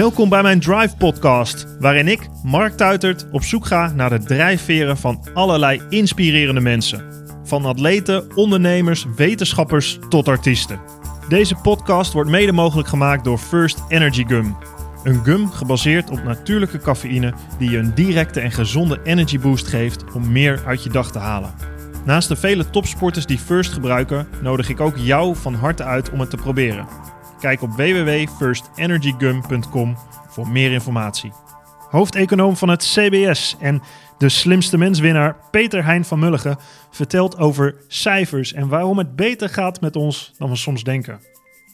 Welkom bij mijn Drive Podcast, waarin ik, Mark Tuitert, op zoek ga naar de drijfveren van allerlei inspirerende mensen. Van atleten, ondernemers, wetenschappers tot artiesten. Deze podcast wordt mede mogelijk gemaakt door First Energy Gum. Een gum gebaseerd op natuurlijke cafeïne die je een directe en gezonde energy boost geeft om meer uit je dag te halen. Naast de vele topsporters die First gebruiken, nodig ik ook jou van harte uit om het te proberen. Kijk op www.firstenergygum.com voor meer informatie. Hoofdeconoom van het CBS en de slimste menswinnaar Peter Hein van Mulligen vertelt over cijfers en waarom het beter gaat met ons dan we soms denken.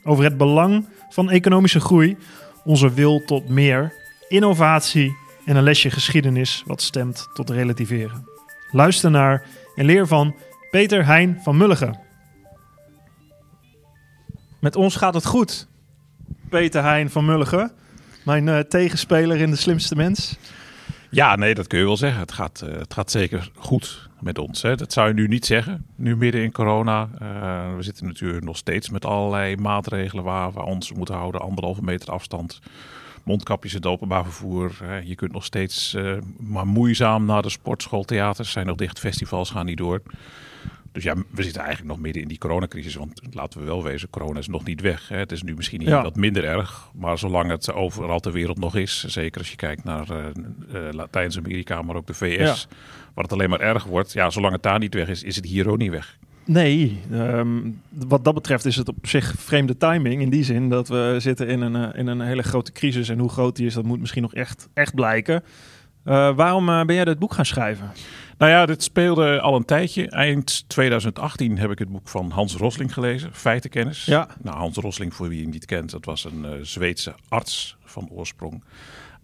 Over het belang van economische groei, onze wil tot meer, innovatie en een lesje geschiedenis wat stemt tot relativeren. Luister naar en leer van Peter Hein van Mulligen. Met ons gaat het goed. Peter Hein van Mulligen, mijn uh, tegenspeler in De Slimste Mens. Ja, nee, dat kun je wel zeggen. Het gaat, uh, het gaat zeker goed met ons. Hè. Dat zou je nu niet zeggen, nu midden in corona. Uh, we zitten natuurlijk nog steeds met allerlei maatregelen waar we ons moeten houden. Anderhalve meter afstand, mondkapjes, het openbaar vervoer. je kunt nog steeds maar moeizaam naar de sportschool, theaters zijn nog dicht, festivals gaan niet door. Dus ja, we zitten eigenlijk nog midden in die coronacrisis. Want laten we wel wezen, corona is nog niet weg. Hè. Het is nu misschien ja. wat minder erg. Maar zolang het overal ter wereld nog is, zeker als je kijkt naar uh, uh, Latijns-Amerika, maar ook de VS, ja. waar het alleen maar erg wordt. Ja, zolang het daar niet weg is, is het hier ook niet weg. Nee, um, wat dat betreft is het op zich vreemde timing. In die zin dat we zitten in een, in een hele grote crisis. En hoe groot die is, dat moet misschien nog echt, echt blijken. Uh, waarom ben jij dit boek gaan schrijven? Nou ja, dit speelde al een tijdje. Eind 2018 heb ik het boek van Hans Rosling gelezen, Feitenkennis. Ja. Nou, Hans Rosling, voor wie hem niet kent, dat was een uh, Zweedse arts van oorsprong.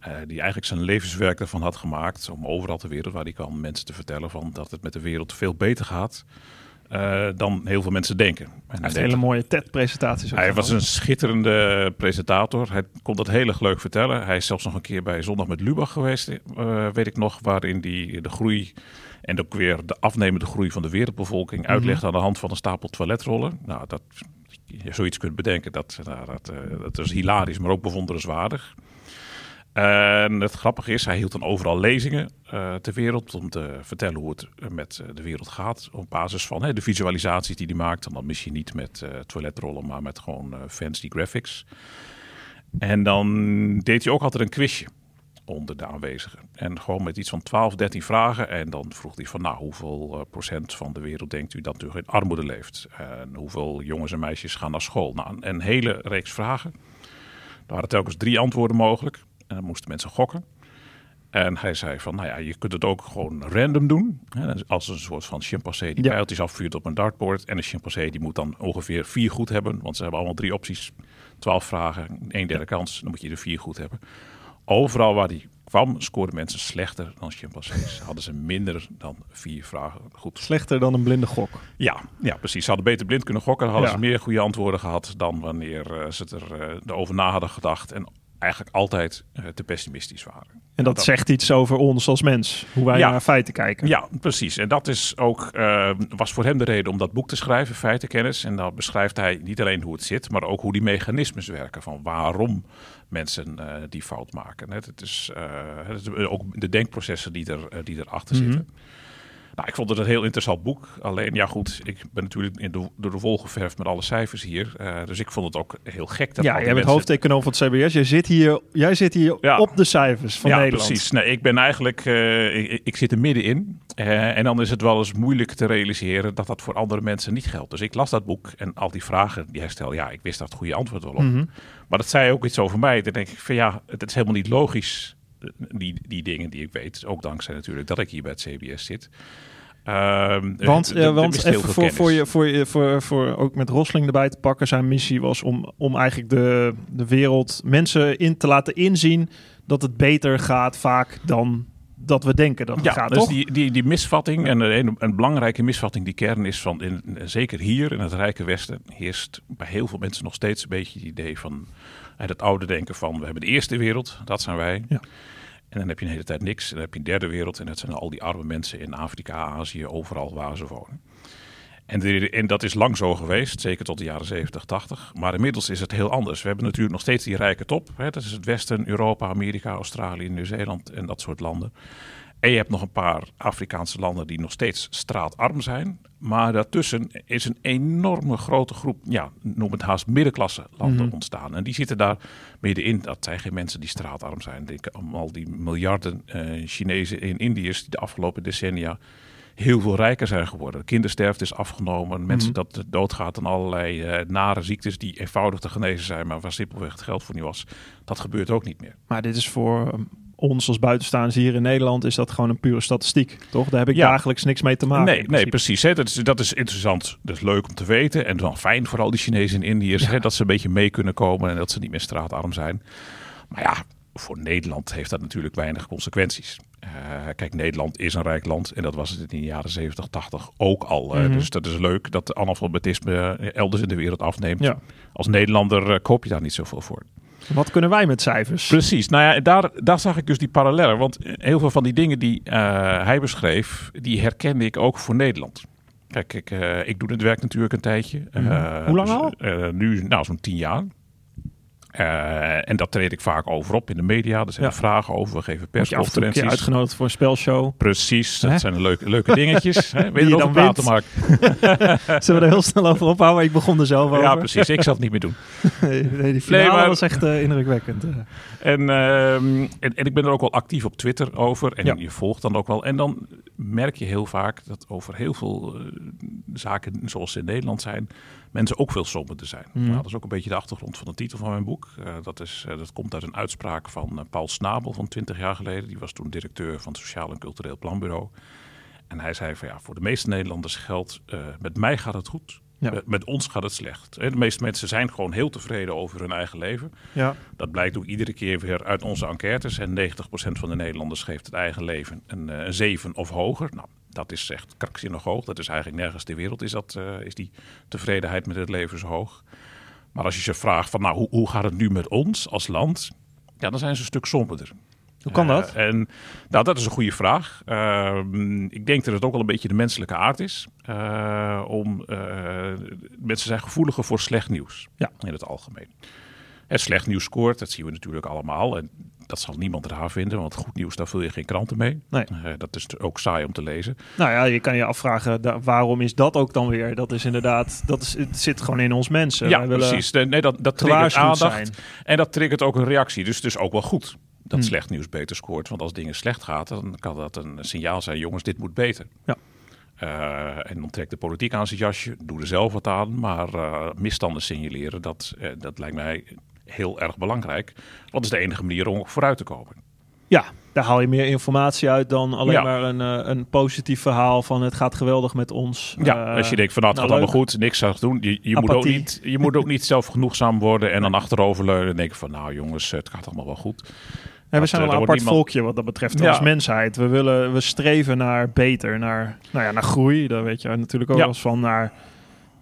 Uh, die eigenlijk zijn levenswerk ervan had gemaakt om overal ter wereld waar hij kan mensen te vertellen van dat het met de wereld veel beter gaat. Uh, dan heel veel mensen denken. En hij heeft hele mooie TED-presentaties. Hij was een schitterende presentator. Hij kon dat heel erg leuk vertellen. Hij is zelfs nog een keer bij Zondag met Lubach geweest, uh, weet ik nog, waarin hij de groei en ook weer de afnemende groei van de wereldbevolking uitlegt mm -hmm. aan de hand van een stapel toiletrollen. Nou, dat je zoiets kunt bedenken, dat, nou, dat, uh, dat is hilarisch, maar ook bewonderenswaardig. En het grappige is, hij hield dan overal lezingen uh, ter wereld om te vertellen hoe het met de wereld gaat. Op basis van hè, de visualisaties die hij maakt. En dan misschien niet met uh, toiletrollen, maar met gewoon fancy graphics. En dan deed hij ook altijd een quizje onder de aanwezigen. En gewoon met iets van 12, 13 vragen. En dan vroeg hij van, nou, hoeveel procent van de wereld denkt u dat u in armoede leeft? En hoeveel jongens en meisjes gaan naar school? Nou, een, een hele reeks vragen. Er waren telkens drie antwoorden mogelijk. En dan moesten mensen gokken. En hij zei van, nou ja, je kunt het ook gewoon random doen. Hè, als een soort van chimpansee die ja. pijltjes afvuurt op een dartboard. En een chimpansee die moet dan ongeveer vier goed hebben. Want ze hebben allemaal drie opties. Twaalf vragen, één derde kans. Dan moet je er vier goed hebben. Overal waar die kwam, scoorden mensen slechter dan chimpansees. Hadden ze minder dan vier vragen goed. Slechter dan een blinde gok? Ja, ja precies. Ze hadden beter blind kunnen gokken. Dan hadden ja. ze meer goede antwoorden gehad dan wanneer uh, ze er uh, erover na hadden gedacht. En eigenlijk altijd uh, te pessimistisch waren. En dat, dat, zegt iets over ons als mens, hoe wij ja, naar feiten kijken. Ja, precies. En dat is ook, uh, was voor hem de reden om dat boek te schrijven, Feitenkennis. En dan beschrijft hij niet alleen hoe het zit, maar ook hoe die mechanismes werken. Van waarom mensen uh, die fout maken. Het is, het is ook de denkprocessen die, er, die erachter mm -hmm. zitten. Nou, ik vond het een heel interessant boek. Alleen, ja goed, ik ben natuurlijk in de, door de wol geverfd met alle cijfers hier. Uh, dus ik vond het ook heel gek. Dat ja, jij bent mensen... hoofdeconoom van het CBS. Jij zit hier, jij zit hier ja. op de cijfers van ja, Nederland. precies. Nee, ik ben eigenlijk, uh, ik, ik, zit er middenin. Uh, en dan is het wel eens moeilijk te realiseren dat dat voor andere mensen niet geldt. Dus ik las dat boek en al die vragen die hij stelde, ja, ik wist dat het goede antwoord wel op. Mhm. Mm -hmm. Maar dat zei ook iets over mij. Dan denk ik van ja, het is helemaal niet logisch, die, die dingen die ik weet. Ook dankzij natuurlijk dat ik hier bij het CBS zit. Um, want uh, want even voor, voor, je, voor, je, voor, voor ook met Rosling erbij te pakken, zijn missie was om, om eigenlijk de, de wereld mensen in te laten inzien dat het beter gaat vaak dan dat we denken dat het Ja, gaat, dus toch? die, die, die misvatting, en een, een belangrijke misvatting, die kern is van, in, zeker hier in het Rijke Westen, heerst bij heel veel mensen nog steeds een beetje het idee van het oude denken van we hebben de eerste wereld, dat zijn wij. Ja. En dan heb je een hele tijd niks. En dan heb je een derde wereld. En dat zijn al die arme mensen in Afrika, Azië, overal waar ze wonen. En, de- en dat is lang zo geweest, zeker tot de jaren 70, 80. Maar inmiddels is het heel anders. We hebben natuurlijk nog steeds die rijke top. Hè? Dat is het Westen, Europa, Amerika, Australië, Nieuw-Zeeland en dat soort landen. En je hebt nog een paar Afrikaanse landen die nog steeds straatarm zijn. Maar daartussen is een enorme grote groep, ja, noem het haast middenklasse landen Mhm. ontstaan. En die zitten daar middenin. Dat zijn geen mensen die straatarm zijn. Denk aan al die miljarden eh, Chinezen en Indiërs die de afgelopen decennia heel veel rijker zijn geworden. De kindersterfte is afgenomen. Mensen Mhm. dat doodgaat aan allerlei eh, nare ziektes die eenvoudig te genezen zijn, maar waar simpelweg het geld voor niet was. Dat gebeurt ook niet meer. Maar dit is voor um, ons als buitenstaanders hier in Nederland is dat gewoon een pure statistiek, toch? Daar heb ik Ja. dagelijks niks mee te maken. nee, nee, precies. Hè. Dat, is, dat is interessant. Dat is leuk om te weten. En dan fijn voor al die Chinezen en Indiërs hè, dat ze een beetje mee kunnen komen en dat ze niet meer straatarm zijn. Maar ja, voor Nederland heeft dat natuurlijk weinig consequenties. Eh, kijk, Nederland is een rijk land en dat was het in de jaren 70, 80 ook al. Mhm. Dus dat is leuk dat de analfabetisme eh, elders in de wereld afneemt. Ja. Als Nederlander eh, koop je daar niet zoveel voor. Wat kunnen wij met cijfers? Precies. Nou ja, daar, daar zag ik dus die parallellen. Want heel veel van die dingen die eh, hij beschreef, die herkende ik ook voor Nederland. Kijk, ik, eh, ik doe dit werk natuurlijk een tijdje. Mhm. Eh, Hoe lang dus, al? nu, nou, zo'n tien jaar. Eh, en dat treed ik vaak over op in de media. Er zijn Ja. vragen over. We geven Word je persconferenties. uitgenodigd voor een spelshow? Precies, dat zijn leuke, leuke dingetjes. hè? Weet je dan praten. Mark? Zullen we er heel snel over ophouden? Ik begon er zelf over. Ja, precies. Ik zal het niet meer doen. nee, die finale Nee, maar- was echt eh, indrukwekkend. eh. En, ehm, en, en ik ben er ook wel actief op Twitter over. En Ja. je volgt dan ook wel. En dan merk je heel vaak dat over heel veel zaken zoals ze in Nederland zijn, mensen ook veel somberder zijn. Mhm. Nou, dat is ook een beetje de achtergrond van de titel van mijn boek. Eh, dat, is, eh, dat komt uit een uitspraak van eh, Paul Snabel van 20 jaar geleden. Die was toen directeur van het Sociaal en Cultureel Planbureau. En hij zei van ja, voor de meeste Nederlanders geldt, met mij gaat het goed. Ja. Met, met ons gaat het slecht. De meeste mensen zijn gewoon heel tevreden over hun eigen leven. Ja. Dat blijkt ook iedere keer weer uit onze enquêtes. En 90% van de Nederlanders geeft het eigen leven een, een 7 of hoger. Nou, dat is echt krankzinnig hoog. Dat is eigenlijk nergens ter wereld is, dat, eh, is die tevredenheid met het leven zo hoog. Maar als je ze vraagt van nou, hoe, hoe gaat het nu met ons als land? Ja, dan zijn ze een stuk somberder. Hoe kan dat? Eh, en nou, dat is een goede vraag. Ehm, ik denk dat het ook wel een beetje de menselijke aard is. eh, om, mensen zijn gevoeliger voor slecht nieuws Ja. in het algemeen. Het slecht nieuws scoort, dat zien we natuurlijk allemaal. En dat zal niemand raar vinden, want goed nieuws, daar vul je geen kranten mee. Nee. Eh, dat is ook saai om te lezen. Nou ja, je kan je afvragen, da- waarom is dat ook dan weer? Dat is inderdaad, dat is, het zit gewoon in ons mensen. ja, precies. Nee, dat, dat triggert aandacht. zijn. En dat triggert ook een reactie. Dus het is ook wel goed dat Hmm. slecht nieuws beter scoort. Want als dingen slecht gaan, dan kan dat een signaal zijn. Jongens, dit moet beter. Ja. Eh, en dan trekt de politiek aan zijn jasje. Doe er zelf wat aan. Maar eh, misstanden signaleren, dat, dat lijkt mij heel erg belangrijk. Dat is de enige manier om vooruit te komen. Ja, daar haal je meer informatie uit dan alleen Ja. maar een, eh, een positief verhaal van het gaat geweldig met ons. Ja, Eh, als je denkt van nou, het nou, gaat allemaal goed, niks aan doen. Je, je, moet ook niet, je moet ook niet zelfgenoegzaam worden en dan achteroverleunen en denken van nou jongens, het gaat allemaal wel goed. Ja, we zijn eh, wel een daar apart niemand- volkje wat dat betreft Ja. als mensheid. We, willen, we streven naar beter, naar, nou ja, naar groei. Daar weet je natuurlijk ook Ja. wel eens van, naar,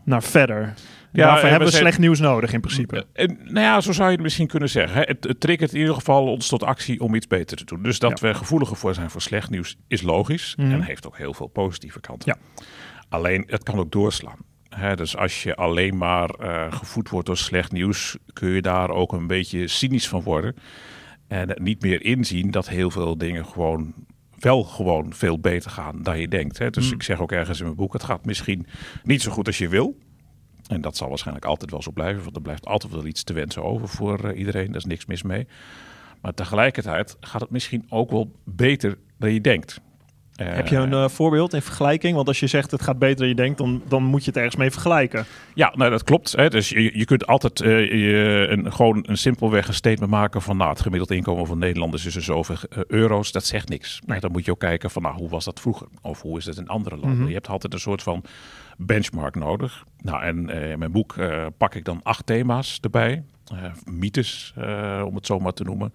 naar verder. Ja, Daarvoor hebben we zijn- slecht nieuws nodig in principe. En, nou ja, zo zou je het misschien kunnen zeggen. hè. Het, het triggert in ieder geval ons tot actie om iets beter te doen. Dus dat we gevoeliger voor zijn voor slecht nieuws is logisch. Mhm. En heeft ook heel veel positieve kanten. Ja. Alleen, het kan ook doorslaan. Dus als je alleen maar eh, gevoed wordt door slecht nieuws, kun je daar ook een beetje cynisch van worden. En niet meer inzien dat heel veel dingen gewoon wel gewoon veel beter gaan dan je denkt. Hè. Dus Mm. ik zeg ook ergens in mijn boek, het gaat misschien niet zo goed als je wil. En dat zal waarschijnlijk altijd wel zo blijven, want er blijft altijd wel iets te wensen over voor eh, iedereen. Daar is niks mis mee. Maar tegelijkertijd gaat het misschien ook wel beter dan je denkt. Eh, Heb je een eh, voorbeeld in vergelijking? Want als je zegt het gaat beter dan je denkt, dan, dan moet je het ergens mee vergelijken. Ja, nou, dat klopt. Hè. Dus je, je kunt altijd eh, je, een, gewoon een simpelweg een statement maken van nou, het gemiddeld inkomen van Nederlanders is er zoveel euro's. Dat zegt niks. Maar dan moet je ook kijken van nou, hoe was dat vroeger? Of hoe is het in andere landen? Mhm. Je hebt altijd een soort van benchmark nodig. Nou, en in mijn boek pak ik dan acht thema's erbij. Mythes, om het zo maar te noemen.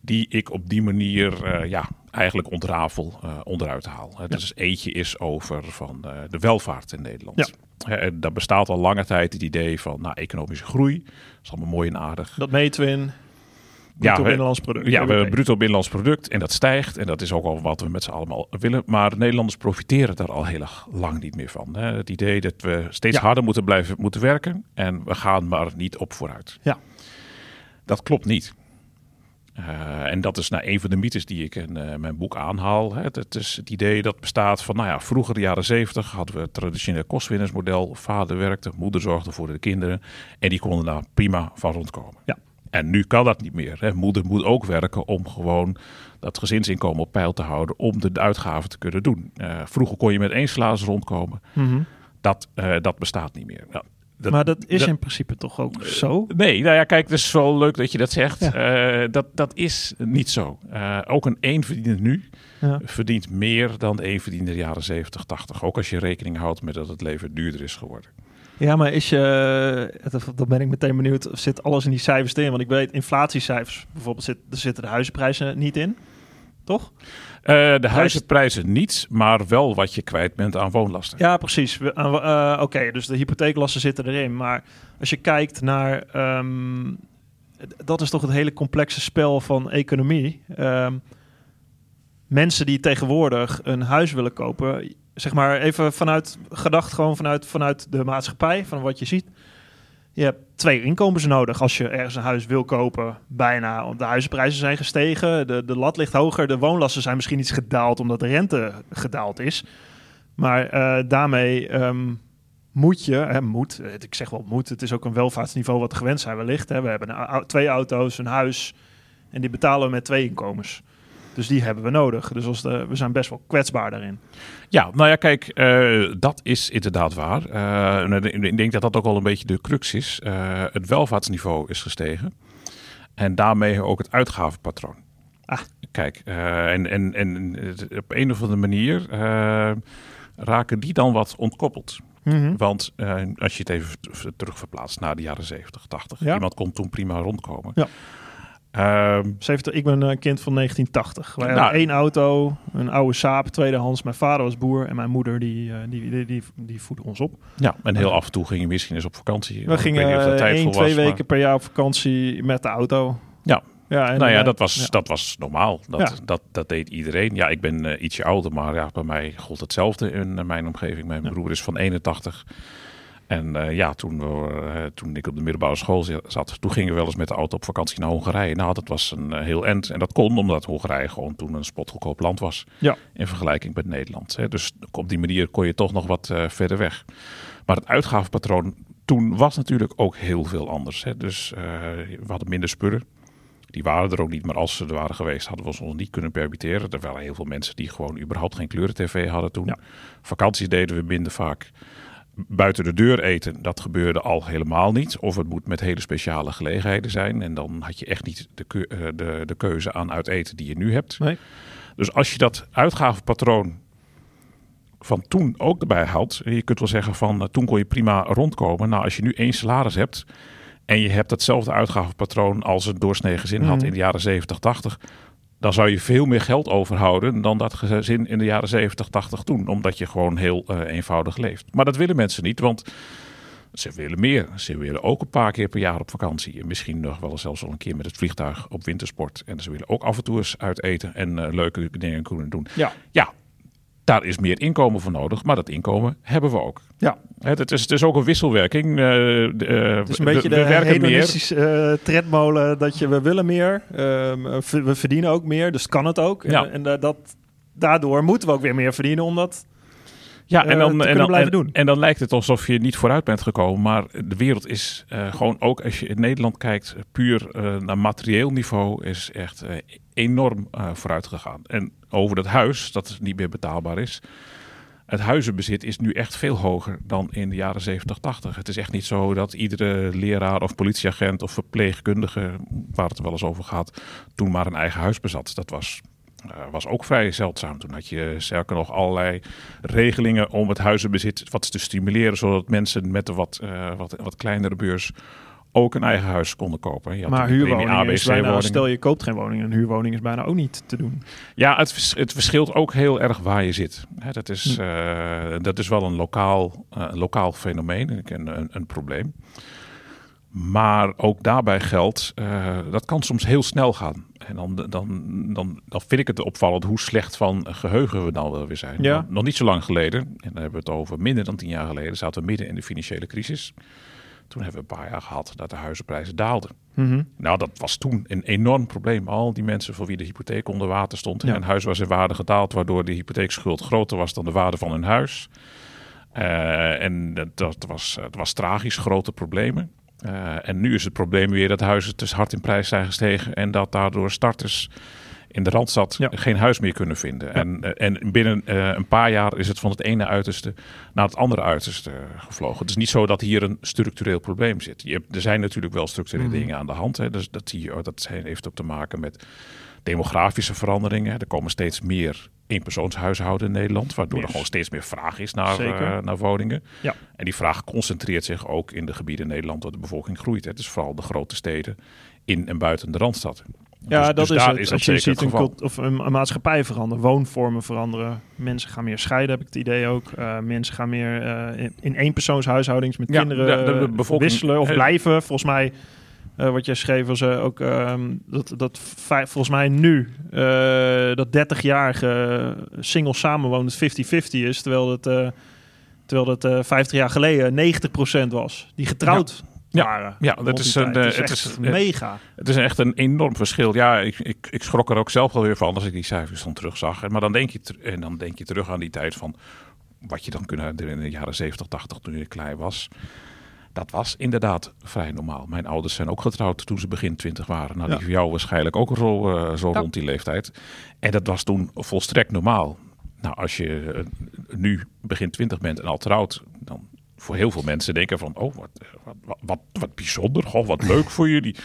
Die ik op die manier ja, eigenlijk ontrafel, uh, onderuit haal. Ja. Dus eentje is over van uh, de welvaart in Nederland. Ja. Dat bestaat al lange tijd het idee van nou, economische groei. Dat is allemaal mooi en aardig. Dat meten we in bruto ja, binnenlands product. Ja, we hebben bruto binnenlands product en dat stijgt. En dat is ook al wat we met z'n allemaal willen. Maar Nederlanders profiteren daar al heel lang niet meer van. Hè. Het idee dat we steeds harder moeten blijven moeten werken. En we gaan maar niet op vooruit. Ja. Dat klopt niet. Uh, en dat is nou een van de mythes die ik in uh, mijn boek aanhaal. Hè. Het, is het idee dat bestaat van, nou ja, vroeger de jaren zeventig hadden we het traditionele kostwinnersmodel. Vader werkte, moeder zorgde voor de kinderen en die konden daar prima van rondkomen. Ja. En nu kan dat niet meer. Hè. Moeder moet ook werken om gewoon dat gezinsinkomen op peil te houden, om de uitgaven te kunnen doen. Uh, vroeger kon je met één salaris rondkomen. Mm -hmm. dat, dat bestaat niet meer. Nou, dat, maar dat is dat, in principe toch ook zo? Nee, nou ja, kijk, het is wel leuk dat je dat zegt. Ja. Uh, dat, dat is niet zo. Uh, ook een eenverdiener nu ja. verdient meer dan de eenverdiener in de jaren 70, 80. Ook als je rekening houdt met dat het leven duurder is geworden. Ja, maar is je, dan ben ik meteen benieuwd, zit alles in die cijfers in? Want ik weet, inflatiecijfers bijvoorbeeld, zit, er zitten de huizenprijzen niet in, toch? Uh, de huizenprijzen niet, maar wel wat je kwijt bent aan woonlasten. Ja, precies. Uh, uh, Oké, okay, dus de hypotheeklasten zitten erin. Maar als je kijkt naar... Um, dat is toch het hele complexe spel van economie. Um, mensen die tegenwoordig een huis willen kopen... zeg maar even vanuit gedacht, gewoon vanuit, vanuit de maatschappij, van wat je ziet... Je hebt twee inkomens nodig als je ergens een huis wil kopen. Bijna, want de huizenprijzen zijn gestegen, de, de lat ligt hoger, de woonlasten zijn misschien iets gedaald omdat de rente gedaald is. Maar uh, daarmee um, moet je, hè, moet, ik zeg wel moet, het is ook een welvaartsniveau wat we gewend zijn wellicht. Hè. We hebben twee auto's, een huis en die betalen we met twee inkomens. Dus die hebben we nodig. Dus als de, we zijn best wel kwetsbaar daarin. Ja, nou ja, kijk, uh, dat is inderdaad waar. Uh, ik denk dat dat ook wel een beetje de crux is. Uh, het welvaartsniveau is gestegen. En daarmee ook het uitgavenpatroon. Ah. Kijk, en, en, en op een of andere manier raken die dan wat ontkoppeld. Mm -hmm. Want als je het even terug verplaatst naar de jaren 70, 80. Ja. Iemand kon toen prima rondkomen. Ja. Um, 70, ik ben een kind van 1980. Wij nou, hadden één auto, een oude Saab, tweedehands. Mijn vader was boer en mijn moeder die, die, die, die, die voedde ons op. Ja, en heel af en toe ging je misschien eens op vakantie. We gingen één, twee weken maar... per jaar op vakantie met de auto. Ja, ja, en nou ja, dat was, ja. dat was normaal. Dat, ja. dat, dat deed iedereen. Ja, ik ben uh, ietsje ouder, maar ja, bij mij gold hetzelfde in uh, mijn omgeving. Mijn ja. broer is van 81. En uh, ja, toen, uh, toen ik op de middelbare school zat, toen gingen we wel eens met de auto op vakantie naar Hongarije. Nou, dat was een uh, heel end. En dat kon omdat Hongarije gewoon toen een spotgoedkoop land was. Ja. In vergelijking met Nederland. Hè. Dus op die manier kon je toch nog wat verder weg. Maar het uitgavenpatroon toen was natuurlijk ook heel veel anders. Hè. Dus we hadden minder spullen. Die waren er ook niet, maar als ze er waren geweest, hadden we ons niet kunnen permitteren. Er waren heel veel mensen die gewoon überhaupt geen kleuren-tv hadden toen. Ja. Vakanties deden we minder vaak buiten de deur eten, dat gebeurde al helemaal niet. Of het moet met hele speciale gelegenheden zijn. En dan had je echt niet de, keu de, de keuze aan uit eten die je nu hebt. Nee. Dus als je dat uitgavenpatroon van toen ook erbij haalt. Je kunt wel zeggen van uh, toen kon je prima rondkomen. Nou, als je nu één salaris hebt en je hebt hetzelfde uitgavenpatroon als een doorsnee gezin had Mhm. in de jaren 70, 80 dan zou je veel meer geld overhouden dan dat gezin in de jaren 70, 80 toen. Omdat je gewoon heel uh, eenvoudig leeft. Maar dat willen mensen niet, want ze willen meer. Ze willen ook een paar keer per jaar op vakantie. En misschien nog wel zelfs al een keer met het vliegtuig op wintersport. En ze willen ook af en toe eens uit eten en uh, leuke dingen kunnen doen. Ja. ja, daar is meer inkomen voor nodig, maar dat inkomen hebben we ook. Ja. Het is, het is ook een wisselwerking. Uh, uh, het is een beetje we, de we werken hedonistische uh, tredmolen dat je we willen meer, uh, we verdienen ook meer, dus kan het ook. Ja. En, en dat, daardoor moeten we ook weer meer verdienen, omdat ja, en dan, en, dan, en, en, en, dan lijkt het alsof je niet vooruit bent gekomen. Maar de wereld is uh, gewoon ook, als je in Nederland kijkt, puur uh, naar materieel niveau, is echt uh, enorm vooruit gegaan. En over dat huis, dat niet meer betaalbaar is. Het huizenbezit is nu echt veel hoger dan in de jaren 70, 80. Het is echt niet zo dat iedere leraar of politieagent of verpleegkundige, waar het wel eens over gaat, toen maar een eigen huis bezat. Dat was uh, was ook vrij zeldzaam. Toen had je sterker nog allerlei regelingen om het huizenbezit wat te stimuleren, zodat mensen met een wat, uh, wat, wat kleinere beurs ook een eigen huis konden kopen. Je had maar huurwoningen is bijna, stel je koopt geen woning, een huurwoning is bijna ook niet te doen. Ja, het, vers- het verschilt ook heel erg waar je zit. Hè, dat, is, Hm. eh, dat is wel een lokaal, eh, lokaal fenomeen, een, een, een probleem. Maar ook daarbij geldt, eh, dat kan soms heel snel gaan. En dan, dan, dan, dan vind ik het opvallend hoe slecht van geheugen we dan wel weer zijn. Ja. Want Nog niet zo lang geleden, en dan hebben we het over minder dan tien jaar geleden, zaten we midden in de financiële crisis. Toen hebben we een paar jaar gehad dat de huizenprijzen daalden. Mhm. Nou, dat was toen een enorm probleem. Al die mensen voor wie de hypotheek onder water stond. Ja. En huis was in waarde gedaald, waardoor de hypotheekschuld groter was dan de waarde van hun huis. Eh, en dat, was, dat was tragisch, grote problemen. Eh, en nu is het probleem weer dat huizen te hard in prijs zijn gestegen. En dat daardoor starters in de Randstad Ja. geen huis meer kunnen vinden. En, eh, en binnen eh, een paar jaar is het van het ene uiterste naar het andere uiterste gevlogen. Het is niet zo dat hier een structureel probleem zit. Je hebt, er zijn natuurlijk wel structurele Mhm. dingen aan de hand. Hè. Dus dat, zie je, dat zijn- heeft ook te maken met demografische veranderingen. Er komen steeds meer eenpersoonshuishouden in Nederland, waardoor er gewoon steeds meer vraag is naar, eh, naar woningen. Ja. En die vraag concentreert zich ook in de gebieden in Nederland waar de bevolking groeit. Hè. Dus vooral de grote steden in en buiten de Randstad. Ja, Dus- dat dus is het. dat Als je ziet een, cult- of een, een maatschappij veranderen, woonvormen veranderen. Mensen gaan meer scheiden, heb ik het idee ook. Eh, mensen gaan meer eh, in, in eenpersoonshuishoudings met Ja, kinderen de- de eh, bevolking- wisselen of blijven. Volgens mij, wat jij schreef, was ook ehm, dat, dat volgens mij nu dat 30-jarige single samenwonend 50-50 is, terwijl het, eh, terwijl het eh 50 jaar geleden 90% was die getrouwd Ja. waren. Ja, dat is tijd. een, Het eh, is het echt is- mega. Het is echt een enorm verschil. Ja, ik, ik, ik schrok er ook zelf wel weer van als ik die cijfers dan terugzag. Maar dan denk je, en dan denk je terug aan die tijd van wat je dan herinneren in de jaren 70, 80 toen je klein was. Dat was inderdaad vrij normaal. Mijn ouders zijn ook getrouwd toen ze begin 20 waren. Nou, Ja. die voor jou waarschijnlijk ook zo, eh, zo Ja. rond die leeftijd. En dat was toen volstrekt normaal. Nou, als je eh, nu begin 20 bent en al trouwd, dan voor heel veel mensen denken van, oh, wat, eh, wat, wat, wat, wat bijzonder, goh, wat leuk voor jullie.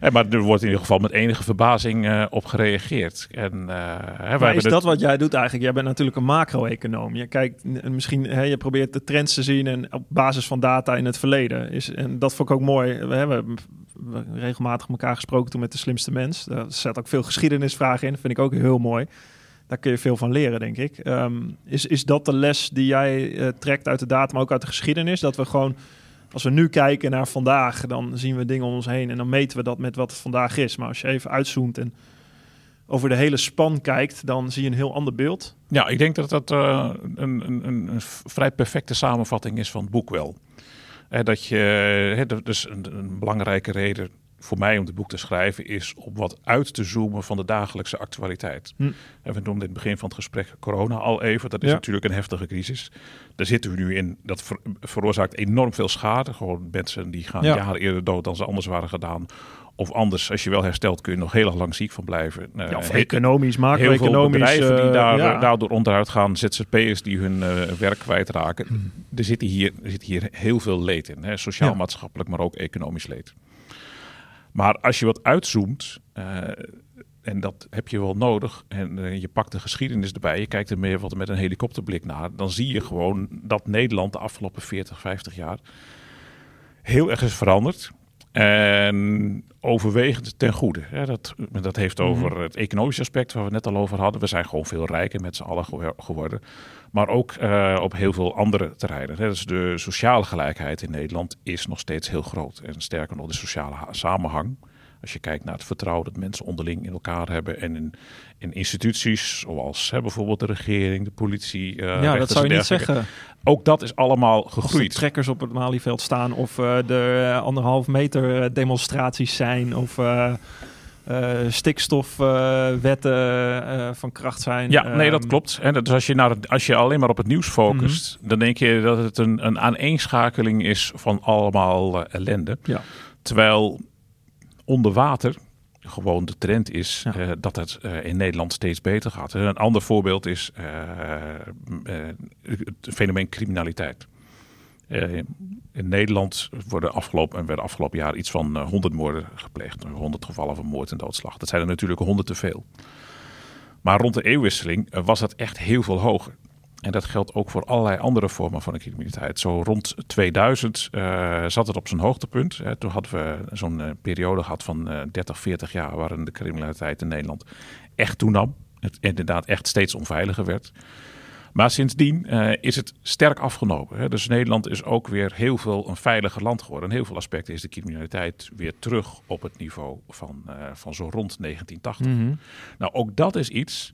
Eh, maar er wordt in ieder geval met enige verbazing eh, op gereageerd. En, hè, wij is het- dat wat jij doet eigenlijk? Jij bent natuurlijk een macro-econoom. Je kijkt misschien, hè, je probeert de trends te zien en op basis van data in het verleden. Is, en dat vond ik ook mooi. We hebben regelmatig elkaar gesproken toen met de slimste mens. Daar zet ook veel geschiedenisvragen in. vind ik ook heel mooi. Daar kun je veel van leren, denk ik. Ehm, is, is dat de les die jij eh, trekt uit de data, maar ook uit de geschiedenis? Dat we gewoon, als we nu kijken naar vandaag, dan zien we dingen om ons heen en dan meten we dat met wat het vandaag is. Maar als je even uitzoomt en over de hele span kijkt, dan zie je een heel ander beeld. Ja, ik denk dat dat eh, een, een, een, vrij perfecte samenvatting is van het boek wel. Eh, dat je, een, een belangrijke reden voor mij om dit boek te schrijven, is om wat uit te zoomen van de dagelijkse actualiteit. Hm. En we noemden in het begin van het gesprek corona al even. Dat is Ja. natuurlijk een heftige crisis. Daar zitten we nu in. Dat ver- veroorzaakt enorm veel schade. Gewoon mensen die gaan Ja. jaren eerder dood dan ze anders waren gedaan. Of anders, als je wel herstelt, kun je nog heel erg lang ziek van blijven. Eh, Ja, of he- economisch, Heel veel macro-economisch. bedrijven die eh, daar, daardoor onderuit gaan, ZZP'ers die hun eh, werk kwijtraken. Mhm. Er zit hier, er zit hier heel veel leed in. Hè? Sociaal, Ja. maatschappelijk, maar ook economisch leed. Maar als je wat uitzoomt, eh, en dat heb je wel nodig, en eh, je pakt de geschiedenis erbij, je kijkt er meer wat met een helikopterblik naar, dan zie je gewoon dat Nederland de afgelopen 40, 50 jaar heel erg is veranderd. En overwegend ten goede. Ja, dat, dat heeft over het economische aspect waar we net al over hadden. We zijn gewoon veel rijker met z'n allen gewo- geworden. Maar ook eh, op heel veel andere terreinen. Dus de sociale gelijkheid in Nederland is nog steeds heel groot. En sterker nog, de sociale ha- samenhang. Als je kijkt naar het vertrouwen dat mensen onderling in elkaar hebben. En in, in instituties zoals hè, bijvoorbeeld de regering, de politie. eh, ja, dat zou je niet zeggen. Ook dat is allemaal Als gegroeid. trekkers op het Malieveld staan of eh, de anderhalf meter demonstraties zijn of stikstofwetten eh, van kracht zijn. Ja, nee, dat Ehm, klopt. En dus als je, naar het, als je alleen maar op het nieuws focust, Mhm. dan denk je dat het een, een aaneenschakeling is van allemaal eh, ellende. Ja. Terwijl onder water gewoon de trend is Ja. eh, dat het eh, in Nederland steeds beter gaat. En een ander voorbeeld is eh, eh, het fenomeen criminaliteit. Eh, in Nederland worden afgelopen, werden afgelopen jaar iets van eh, 100 moorden gepleegd. 100 gevallen van moord en doodslag. Dat zijn er natuurlijk 100 te veel. Maar rond de eeuwwisseling eh, was dat echt heel veel hoger. En dat geldt ook voor allerlei andere vormen van de criminaliteit. Zo rond 2000 uh, zat het op zijn hoogtepunt. Toen hadden we zo'n periode gehad van 30, 40 jaar waarin de criminaliteit in Nederland echt toenam. Het inderdaad echt steeds onveiliger werd. Maar sindsdien is het sterk afgenomen. Hè. Dus Nederland is ook weer heel veel een veiliger land geworden. In heel veel aspecten is de criminaliteit weer terug op het niveau van, van zo rond 1980. Mm -hmm. Nou, ook dat is iets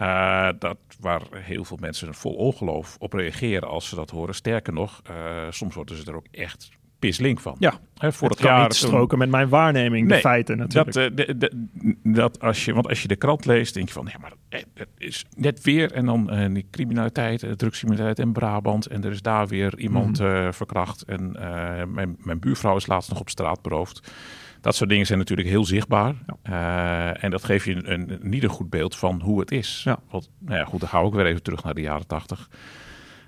uh, dat, waar heel veel mensen vol ongeloof op reageren als ze dat horen. Sterker nog, soms worden ze er ook echt pislink van. Ja, He, voor het, jaar niet stroken met mijn waarneming, nee, de feiten natuurlijk. Dat, uh, de, de, dat als je, want als je de krant leest, denk je van, ja, maar het is net weer en dan uh, die criminaliteit, uh, drugscriminaliteit in Brabant en er is daar weer iemand mm. verkracht en mijn, mijn buurvrouw is laatst nog op straat beroofd. Dat soort dingen zijn natuurlijk heel zichtbaar. En dat geeft je een, een, niet een goed beeld van hoe het is. Ja. Want, nou ja, goed, dan ga ik weer even terug naar de jaren tachtig.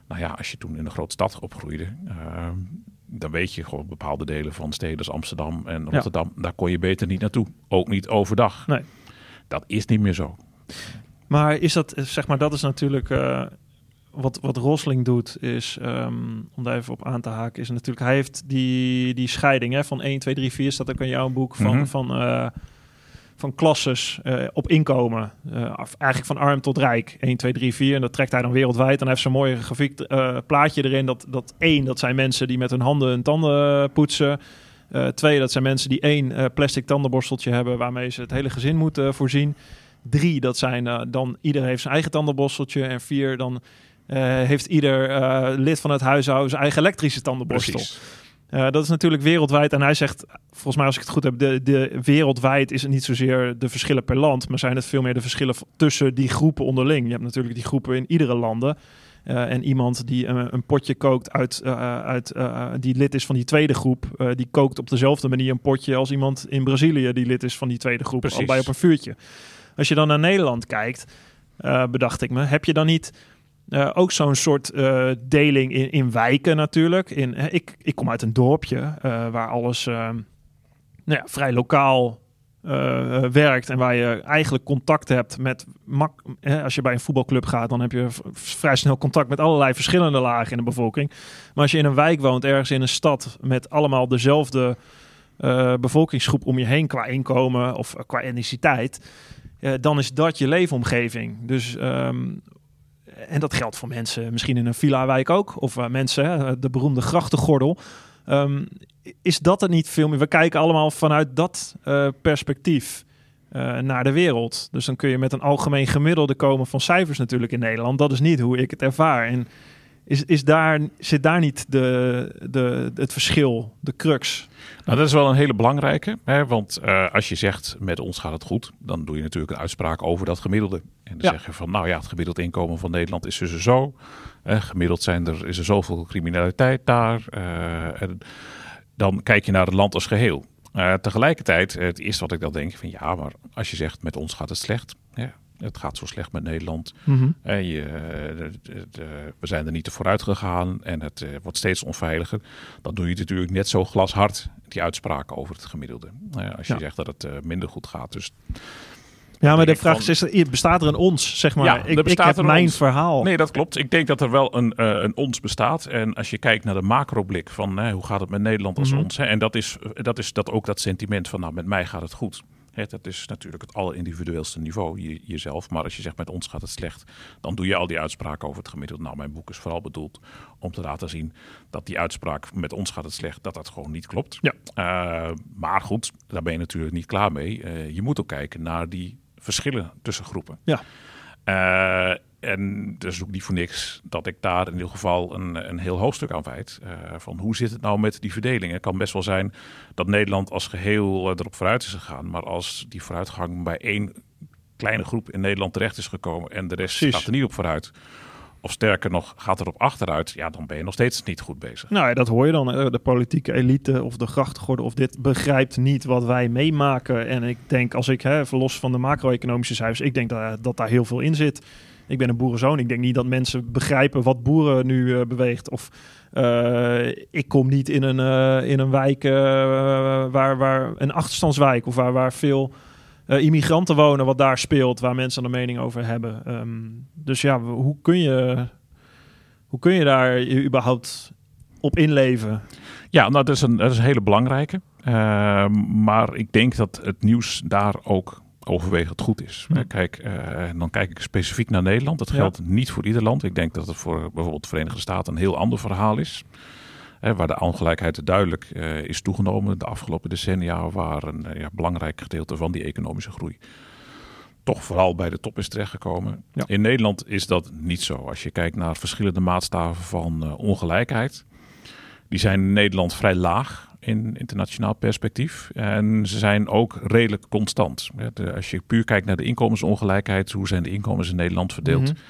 Nou ja, als je toen in een grote stad opgroeide, dan weet je gewoon bepaalde delen van steden als Amsterdam en Rotterdam, ja. daar kon je beter niet naartoe. Ook niet overdag. Nee. Dat is niet meer zo. Maar is dat, zeg maar, dat is natuurlijk uh, wat, wat Rosling doet, is, um, om daar even op aan te haken, is natuurlijk, hij heeft die, die scheiding hè, van 1, 2, 3, 4, staat ook in jouw boek, van, mm -hmm. van, uh, van klasses uh, op inkomen. Uh, eigenlijk van arm tot rijk. 1, 2, 3, 4. En dat trekt hij dan wereldwijd. Hij heeft zo'n mooi grafiek plaatje erin. Dat, dat één, dat zijn mensen die met hun handen hun tanden poetsen. twee, dat zijn mensen die één plastic tandenborsteltje hebben waarmee ze het hele gezin moeten voorzien. Drie, dat zijn dan ieder heeft zijn eigen tandenborsteltje. En vier, dan uh, heeft ieder uh, lid van het huishouden zijn eigen elektrische tandenborstel. Uh, dat is natuurlijk wereldwijd. En hij zegt, volgens mij als ik het goed heb, de, de, wereldwijd is het niet zozeer de verschillen per land, maar zijn het veel meer de verschillen tussen die groepen onderling. Je hebt natuurlijk die groepen in iedere landen. en iemand die een potje kookt uit, uit die lid is van die tweede groep, die kookt op dezelfde manier een potje als iemand in Brazilië die lid is van die tweede groep, al bij op een vuurtje. Als je dan naar Nederland kijkt, bedacht ik me, heb je dan niet uh, ook zo'n soort uh, deling in, in wijken natuurlijk. In, ik, ik kom uit een dorpje waar alles nou ja, vrij lokaal werkt. En waar je eigenlijk contact hebt met... Mak als je bij een voetbalclub gaat, dan heb je vrij snel contact met allerlei verschillende lagen in de bevolking. Maar als je in een wijk woont, ergens in een stad met allemaal dezelfde bevolkingsgroep om je heen qua inkomen of qua etniciteit... dan is dat je leefomgeving. Dus um, en dat geldt voor mensen misschien in een villa-wijk ook. Of mensen, de beroemde grachtengordel. Um, is dat er niet veel meer? We kijken allemaal vanuit dat uh, perspectief uh, naar de wereld. Dus dan kun je met een algemeen gemiddelde komen van cijfers natuurlijk in Nederland. Dat is niet hoe ik het ervaar. En is, is daar, zit daar niet de, de, het verschil, de crux? Nou, dat is wel een hele belangrijke. Hè? Want uh, als je zegt met ons gaat het goed, dan doe je natuurlijk een uitspraak over dat gemiddelde. En dan ja. zeg je van nou ja, het gemiddeld inkomen van Nederland is dus zo. Uh, gemiddeld zijn er, is er zoveel criminaliteit daar. Uh, en dan kijk je naar het land als geheel. tegelijkertijd, het eerste wat ik dan denk, van ja, maar als je zegt met ons gaat het slecht. Ja, het gaat zo slecht met Nederland. Mm -hmm. en je, de, de, we zijn er niet te vooruit gegaan en het uh, wordt steeds onveiliger. Dan doe je natuurlijk net zo glashard die uitspraken over het gemiddelde. Uh, als je ja. zegt dat het uh, minder goed gaat. Dus ja, maar de vraag van... is, is, bestaat er een ons, zeg maar? Ja, ik, ik heb mijn ons. verhaal. Nee, dat klopt. Ik denk dat er wel een, uh, een ons bestaat. En als je kijkt naar de macroblik van uh, hoe gaat het met Nederland als mm -hmm. ons. Hè, en dat is, dat is dat ook dat sentiment van nou, met mij gaat het goed. He, dat is natuurlijk het allerindividueelste niveau, je, jezelf. Maar als je zegt met ons gaat het slecht, dan doe je al die uitspraken over het gemiddelde. Nou, mijn boek is vooral bedoeld om te laten zien dat die uitspraak met ons gaat het slecht, dat dat gewoon niet klopt. Ja. Uh, maar goed, daar ben je natuurlijk niet klaar mee. Uh, je moet ook kijken naar die verschillen tussen groepen. Ja. Uh, en dus ook niet voor niks dat ik daar in ieder geval een, een heel hoofdstuk aan wijd. Uh, van hoe zit het nou met die verdeling? Het kan best wel zijn dat Nederland als geheel uh, erop vooruit is gegaan. Maar als die vooruitgang bij één kleine groep in Nederland terecht is gekomen en de rest Precies. gaat er niet op vooruit. Of sterker nog, gaat erop achteruit, ja, dan ben je nog steeds niet goed bezig. Nou ja, dat hoor je dan. De politieke elite of de grachtgordel of dit begrijpt niet wat wij meemaken. En ik denk, als ik, hè, los van de macro-economische cijfers, ik denk dat, dat daar heel veel in zit. Ik ben een boerenzoon. Ik denk niet dat mensen begrijpen wat boeren nu uh, beweegt. Of uh, ik kom niet in een, uh, in een wijk waar, waar een achterstandswijk of waar, waar veel immigranten wonen, wat daar speelt, waar mensen een mening over hebben. Um, dus ja, hoe kun je Hoe kun je daar überhaupt op inleven? Ja, nou, dat is een, dat is een hele belangrijke. Uh, maar ik denk dat het nieuws daar ook overwegend goed is. Kijk, uh, dan kijk ik specifiek naar Nederland. Dat geldt niet voor ieder land. Ik denk dat het voor bijvoorbeeld de Verenigde Staten een heel ander verhaal is. Hè, waar de ongelijkheid duidelijk uh, is toegenomen de afgelopen decennia, waar een ja, belangrijk gedeelte van die economische groei toch vooral bij de top is terechtgekomen. Ja. In Nederland is dat niet zo. Als je kijkt naar verschillende maatstaven van uh, ongelijkheid, die zijn in Nederland vrij laag in internationaal perspectief. En ze zijn ook redelijk constant. Als je puur kijkt naar de inkomensongelijkheid, hoe zijn de inkomens in Nederland verdeeld? Mhm.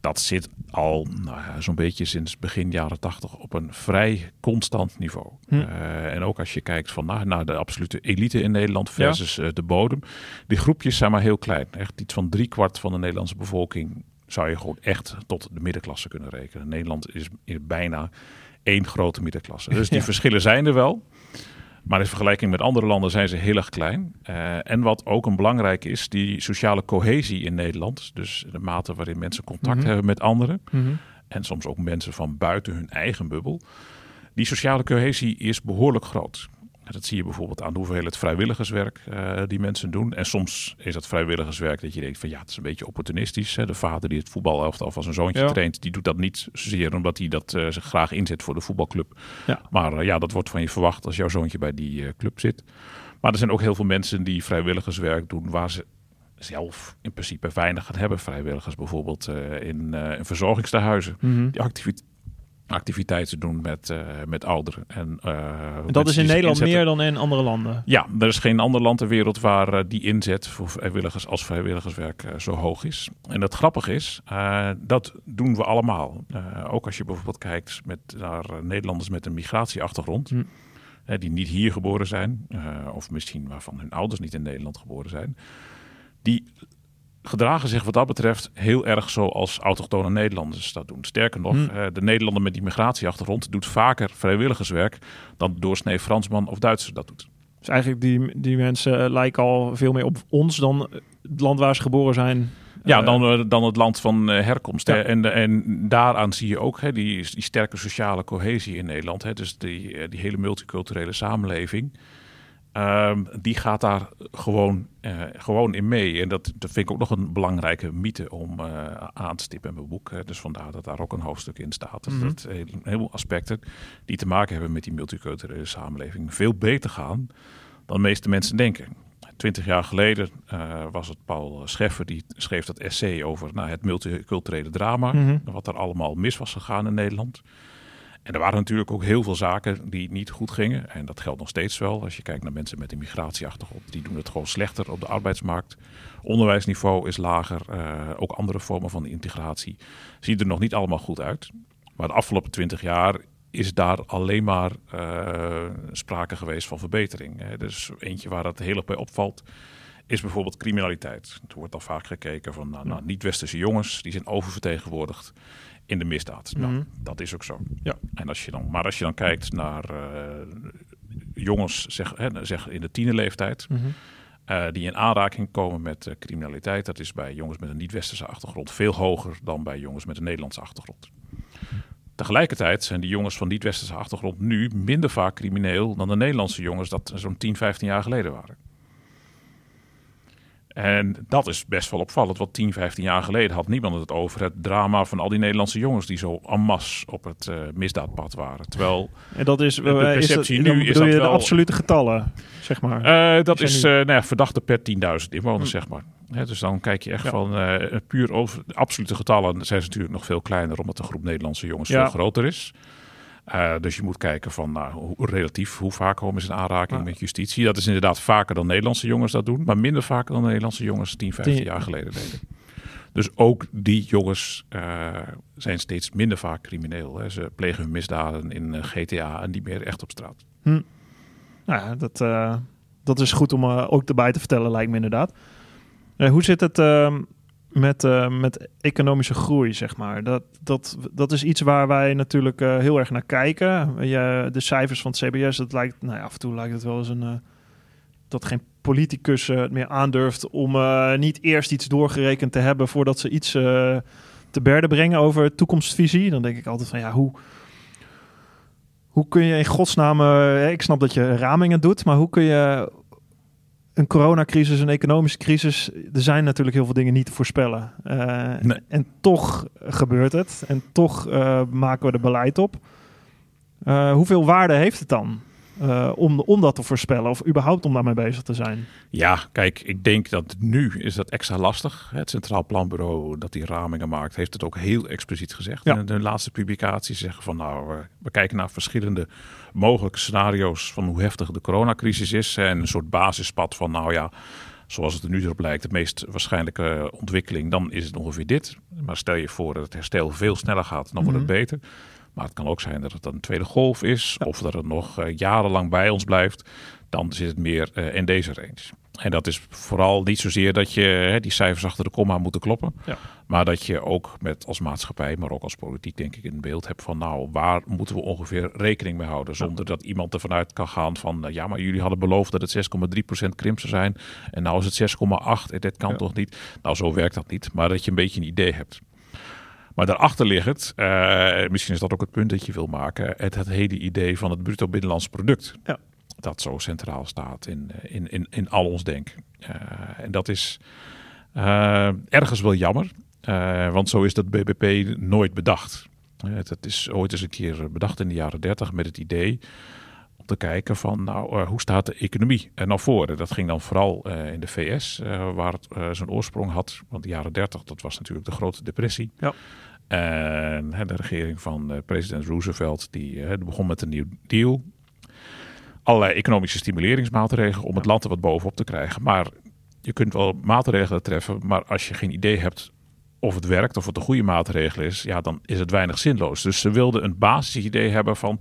Dat zit al nou ja, zo'n beetje sinds begin jaren tachtig op een vrij constant niveau. Hm. Uh, en ook als je kijkt van, nou, naar de absolute elite in Nederland versus uh, de bodem. Die groepjes zijn maar heel klein. Echt iets van driekwart van de Nederlandse bevolking zou je gewoon echt tot de middenklasse kunnen rekenen. Nederland is bijna één grote middenklasse. Dus die Ja. verschillen zijn er wel. Maar in vergelijking met andere landen zijn ze heel erg klein. Uh, en wat ook een belangrijk is, die sociale cohesie in Nederland. Dus de mate waarin mensen contact Mhm. hebben met anderen. Mhm. En soms ook mensen van buiten hun eigen bubbel. Die sociale cohesie is behoorlijk groot. Dat zie je bijvoorbeeld aan de hoeveelheid vrijwilligerswerk uh, die mensen doen. En soms is dat vrijwilligerswerk dat je denkt van ja, het is een beetje opportunistisch. Hè? De vader die het voetbalelftal van zijn zoontje Ja. traint, die doet dat niet zozeer omdat hij dat uh, zich graag inzet voor de voetbalclub. Ja. Maar uh, ja, dat wordt van je verwacht als jouw zoontje bij die club zit. Maar er zijn ook heel veel mensen die vrijwilligerswerk doen waar ze zelf in principe weinig gaan hebben. Vrijwilligers bijvoorbeeld in, in verzorgingstehuizen. Mhm. Die activiteit activiteiten doen met, uh, met ouderen. En, uh, En dat is in Nederland meer dan in andere landen. Ja, er is geen ander land ter wereld waar uh, die inzet voor vrijwilligers als vrijwilligerswerk zo hoog is. En het grappige is, dat doen we allemaal. Ook als je bijvoorbeeld kijkt met, naar Nederlanders met een migratieachtergrond. Hm. Die niet hier geboren zijn, of misschien waarvan hun ouders niet in Nederland geboren zijn. Die gedragen zich wat dat betreft heel erg zoals autochtone Nederlanders dat doen. Sterker nog, Hm. uh, de Nederlander met die migratieachtergrond doet vaker vrijwilligerswerk dan de doorsnee Fransman of Duitser dat doet. Dus eigenlijk die, die mensen uh, lijken al veel meer op ons dan het land waar ze geboren zijn. Ja, dan, uh, dan het land van herkomst. Ja. Hè? En, en daaraan zie je ook hè, die, die sterke sociale cohesie in Nederland. Hè? Dus die, eh, die hele multiculturele samenleving. Um, die gaat daar gewoon, uh, gewoon in mee. En dat, dat vind ik ook nog een belangrijke mythe om uh, aan te stippen in mijn boek. Hè. Dus vandaar dat daar ook een hoofdstuk in staat. Dus Mhm. dat heel, een heleboel aspecten die te maken hebben met die multiculturele samenleving veel beter gaan dan de meeste mensen denken. Twintig jaar geleden uh, was het Paul Scheffer die schreef dat essay over nou, het multiculturele drama. Mhm. Wat er allemaal mis was gegaan in Nederland. En er waren natuurlijk ook heel veel zaken die niet goed gingen. En dat geldt nog steeds wel. Als je kijkt naar mensen met een migratieachtergrond, die doen het gewoon slechter op de arbeidsmarkt. Onderwijsniveau is lager. Uh, ook andere vormen van integratie ziet er nog niet allemaal goed uit. Maar de afgelopen twintig jaar is daar alleen maar uh, sprake geweest van verbetering. Hè. Dus eentje waar het heel erg bij opvalt, is bijvoorbeeld criminaliteit. Er wordt al vaak gekeken van nou, nou, niet-westerse jongens, die zijn oververtegenwoordigd in de misdaad. Mhm. Nou, dat is ook zo. Ja. En als je dan, maar als je dan kijkt naar uh, jongens zeg, hè, zeg in de tienerleeftijd, Mhm. uh, die in aanraking komen met uh, criminaliteit, dat is bij jongens met een niet-westerse achtergrond veel hoger dan bij jongens met een Nederlandse achtergrond. Tegelijkertijd zijn die jongens van niet-westerse achtergrond nu minder vaak crimineel dan de Nederlandse jongens dat zo'n 10, 15 jaar geleden waren. En dat is best wel opvallend, want 10, 15 jaar geleden had niemand het over het drama van al die Nederlandse jongens die zo en masse op het uh, misdaadpad waren. Terwijl en dat is, de perceptie is dat, nu is dat je wel, de absolute getallen, zeg maar. Uh, dat is nou ja, verdachte per 10.000 inwoners, hm. zeg maar. He, dus dan kijk je echt ja. van puur over de absolute getallen zijn ze natuurlijk nog veel kleiner, omdat de groep Nederlandse jongens ja. veel groter is. Uh, dus je moet kijken van nou, hoe, relatief hoe vaak komen ze in aanraking ja. met justitie. Dat is inderdaad vaker dan Nederlandse jongens dat doen, maar minder vaker dan Nederlandse jongens 10, 15 10. jaar geleden deden. Dus ook die jongens uh, zijn steeds minder vaak crimineel. Hè. Ze plegen hun misdaden in uh, GTA en niet meer echt op straat. Hm. Nou ja, dat, dat is goed om ook erbij te vertellen, lijkt me inderdaad. hoe zit het ehm, met, uh, met economische groei, zeg maar. Dat, dat, dat is iets waar wij natuurlijk uh, heel erg naar kijken. Je, de cijfers van het CBS, het lijkt, nou ja, af en toe lijkt het wel eens een... Uh, dat geen politicus het meer aandurft om niet eerst iets doorgerekend te hebben voordat ze iets te berde brengen over toekomstvisie. Dan denk ik altijd van ja, hoe, hoe kun je in godsnaam... eh, ik snap dat je ramingen doet, maar hoe kun je een coronacrisis, een economische crisis... Er zijn natuurlijk heel veel dingen niet te voorspellen. Eh, Nee. En toch gebeurt het. En toch eh, maken we er beleid op. Eh, hoeveel waarde heeft het dan eh, om, om dat te voorspellen? Of überhaupt om daarmee bezig te zijn? Ja, kijk, ik denk dat nu is dat extra lastig. Het Centraal Planbureau dat die ramingen maakt, heeft het ook heel expliciet gezegd. Ja. En de laatste publicaties zeggen van nou, we- we kijken naar verschillende mogelijke scenario's van hoe heftig de coronacrisis is. En een soort basispad van nou ja, zoals het er nu op lijkt, de meest waarschijnlijke ontwikkeling, dan is het ongeveer dit. Maar stel je voor dat het herstel veel sneller gaat, dan wordt het beter. Maar het kan ook zijn dat het een tweede golf is, of dat het nog eh, jarenlang bij ons blijft. Dan zit het meer eh, in deze range. En dat is vooral niet zozeer dat je hè, die cijfers achter de komma moeten kloppen. Ja. Maar dat je ook met als maatschappij, maar ook als politiek denk ik een beeld hebt van nou, waar moeten we ongeveer rekening mee houden. Zonder dat iemand ervan uit kan gaan van eh, ja, maar jullie hadden beloofd dat het 6,3% krimp zou zijn. En nou is het 6,8 en dit kan Ja. toch niet. Nou, zo werkt dat niet. Maar dat je een beetje een idee hebt. Maar daarachter ligt, eh, misschien is dat ook het punt dat je wil maken, het, het hele idee van het bruto binnenlands product. Ja. Dat zo centraal staat in, eh, in, in, in al ons denken. Eh, en dat is ergens wel jammer, want zo is dat BBP nooit bedacht. Het, het is ooit eens een keer bedacht in de jaren 30 met het idee om te kijken van nou, hoe staat de economie er nou voor? Dat ging dan vooral in de VS, waar het eh, zijn oorsprong had. Want de jaren 30, dat was natuurlijk de grote depressie. Ja. En hè, de regering van eh, president Roosevelt, die eh, begon met een nieuw deal. Allerlei economische stimuleringsmaatregelen om het land er wat bovenop te krijgen. Maar je kunt wel maatregelen treffen, maar als je geen idee hebt of het werkt, of het een goede maatregel is, ja, dan is het weinig zinloos. Dus ze wilden een basisidee hebben van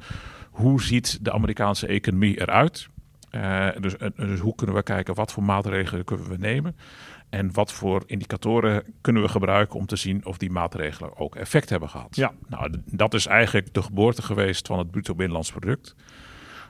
hoe ziet de Amerikaanse economie eruit? Eh, dus, dus hoe kunnen we kijken wat voor maatregelen kunnen we nemen? En wat voor indicatoren kunnen we gebruiken om te zien of die maatregelen ook effect hebben gehad? Ja. Nou, dat is eigenlijk de geboorte geweest van het bruto binnenlands product.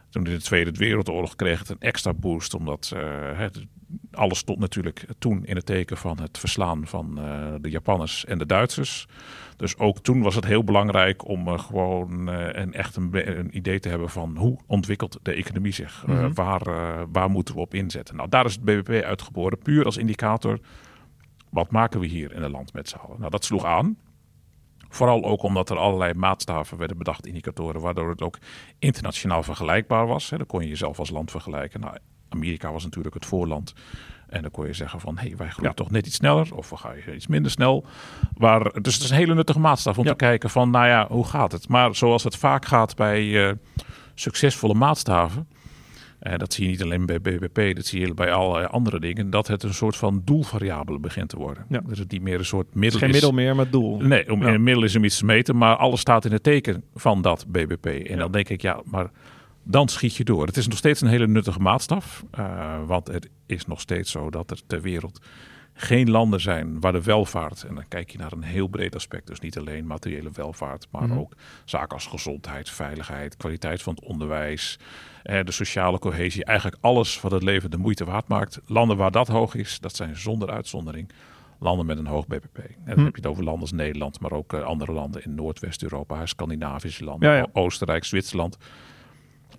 Toen in de Tweede Wereldoorlog kreeg het een extra boost, omdat eh, het, alles stond natuurlijk toen in het teken van het verslaan van eh, de Japanners en de Duitsers. Dus ook toen was het heel belangrijk om eh, gewoon een echt een, idee te hebben van hoe ontwikkelt de economie zich? Mhm. waar, waar moeten we op inzetten? Nou, daar is het BBP uitgeboren, puur als indicator. Wat maken we hier in het land met z'n allen? Nou, dat sloeg aan. Vooral ook omdat er allerlei maatstaven werden bedacht, indicatoren, waardoor het ook internationaal vergelijkbaar was. Hè. Dan kon je jezelf als land vergelijken. Nou, Amerika was natuurlijk het voorland. En dan kon je zeggen van, hé, hey, wij groeien Ja. toch net iets sneller. Of we gaan iets minder snel. Waar, dus het is een hele nuttige maatstaf om Ja. te kijken van, nou ja, hoe gaat het? Maar zoals het vaak gaat bij eh, succesvolle maatstaven. En dat zie je niet alleen bij BBP, dat zie je bij allerlei andere dingen. Dat het een soort van doelvariabele begint te worden. Ja. Dus het niet meer een soort middel is geen middel meer, maar doel. Nee, om, Ja. het middel is om iets te meten, maar alles staat in het teken van dat BBP. En Ja. dan denk ik, ja, maar dan schiet je door. Het is nog steeds een hele nuttige maatstaf, eh, want het is nog steeds zo dat er ter wereld geen landen zijn waar de welvaart, en dan kijk je naar een heel breed aspect, dus niet alleen materiële welvaart, maar Mhm. ook zaken als gezondheid, veiligheid, kwaliteit van het onderwijs, eh, de sociale cohesie, eigenlijk alles wat het leven de moeite waard maakt. Landen waar dat hoog is, dat zijn zonder uitzondering landen met een hoog BBP. En dan Hm. heb je het over landen als Nederland, maar ook eh, andere landen in Noordwest-Europa, Scandinavische landen, Ja, ja. O- Oostenrijk, Zwitserland.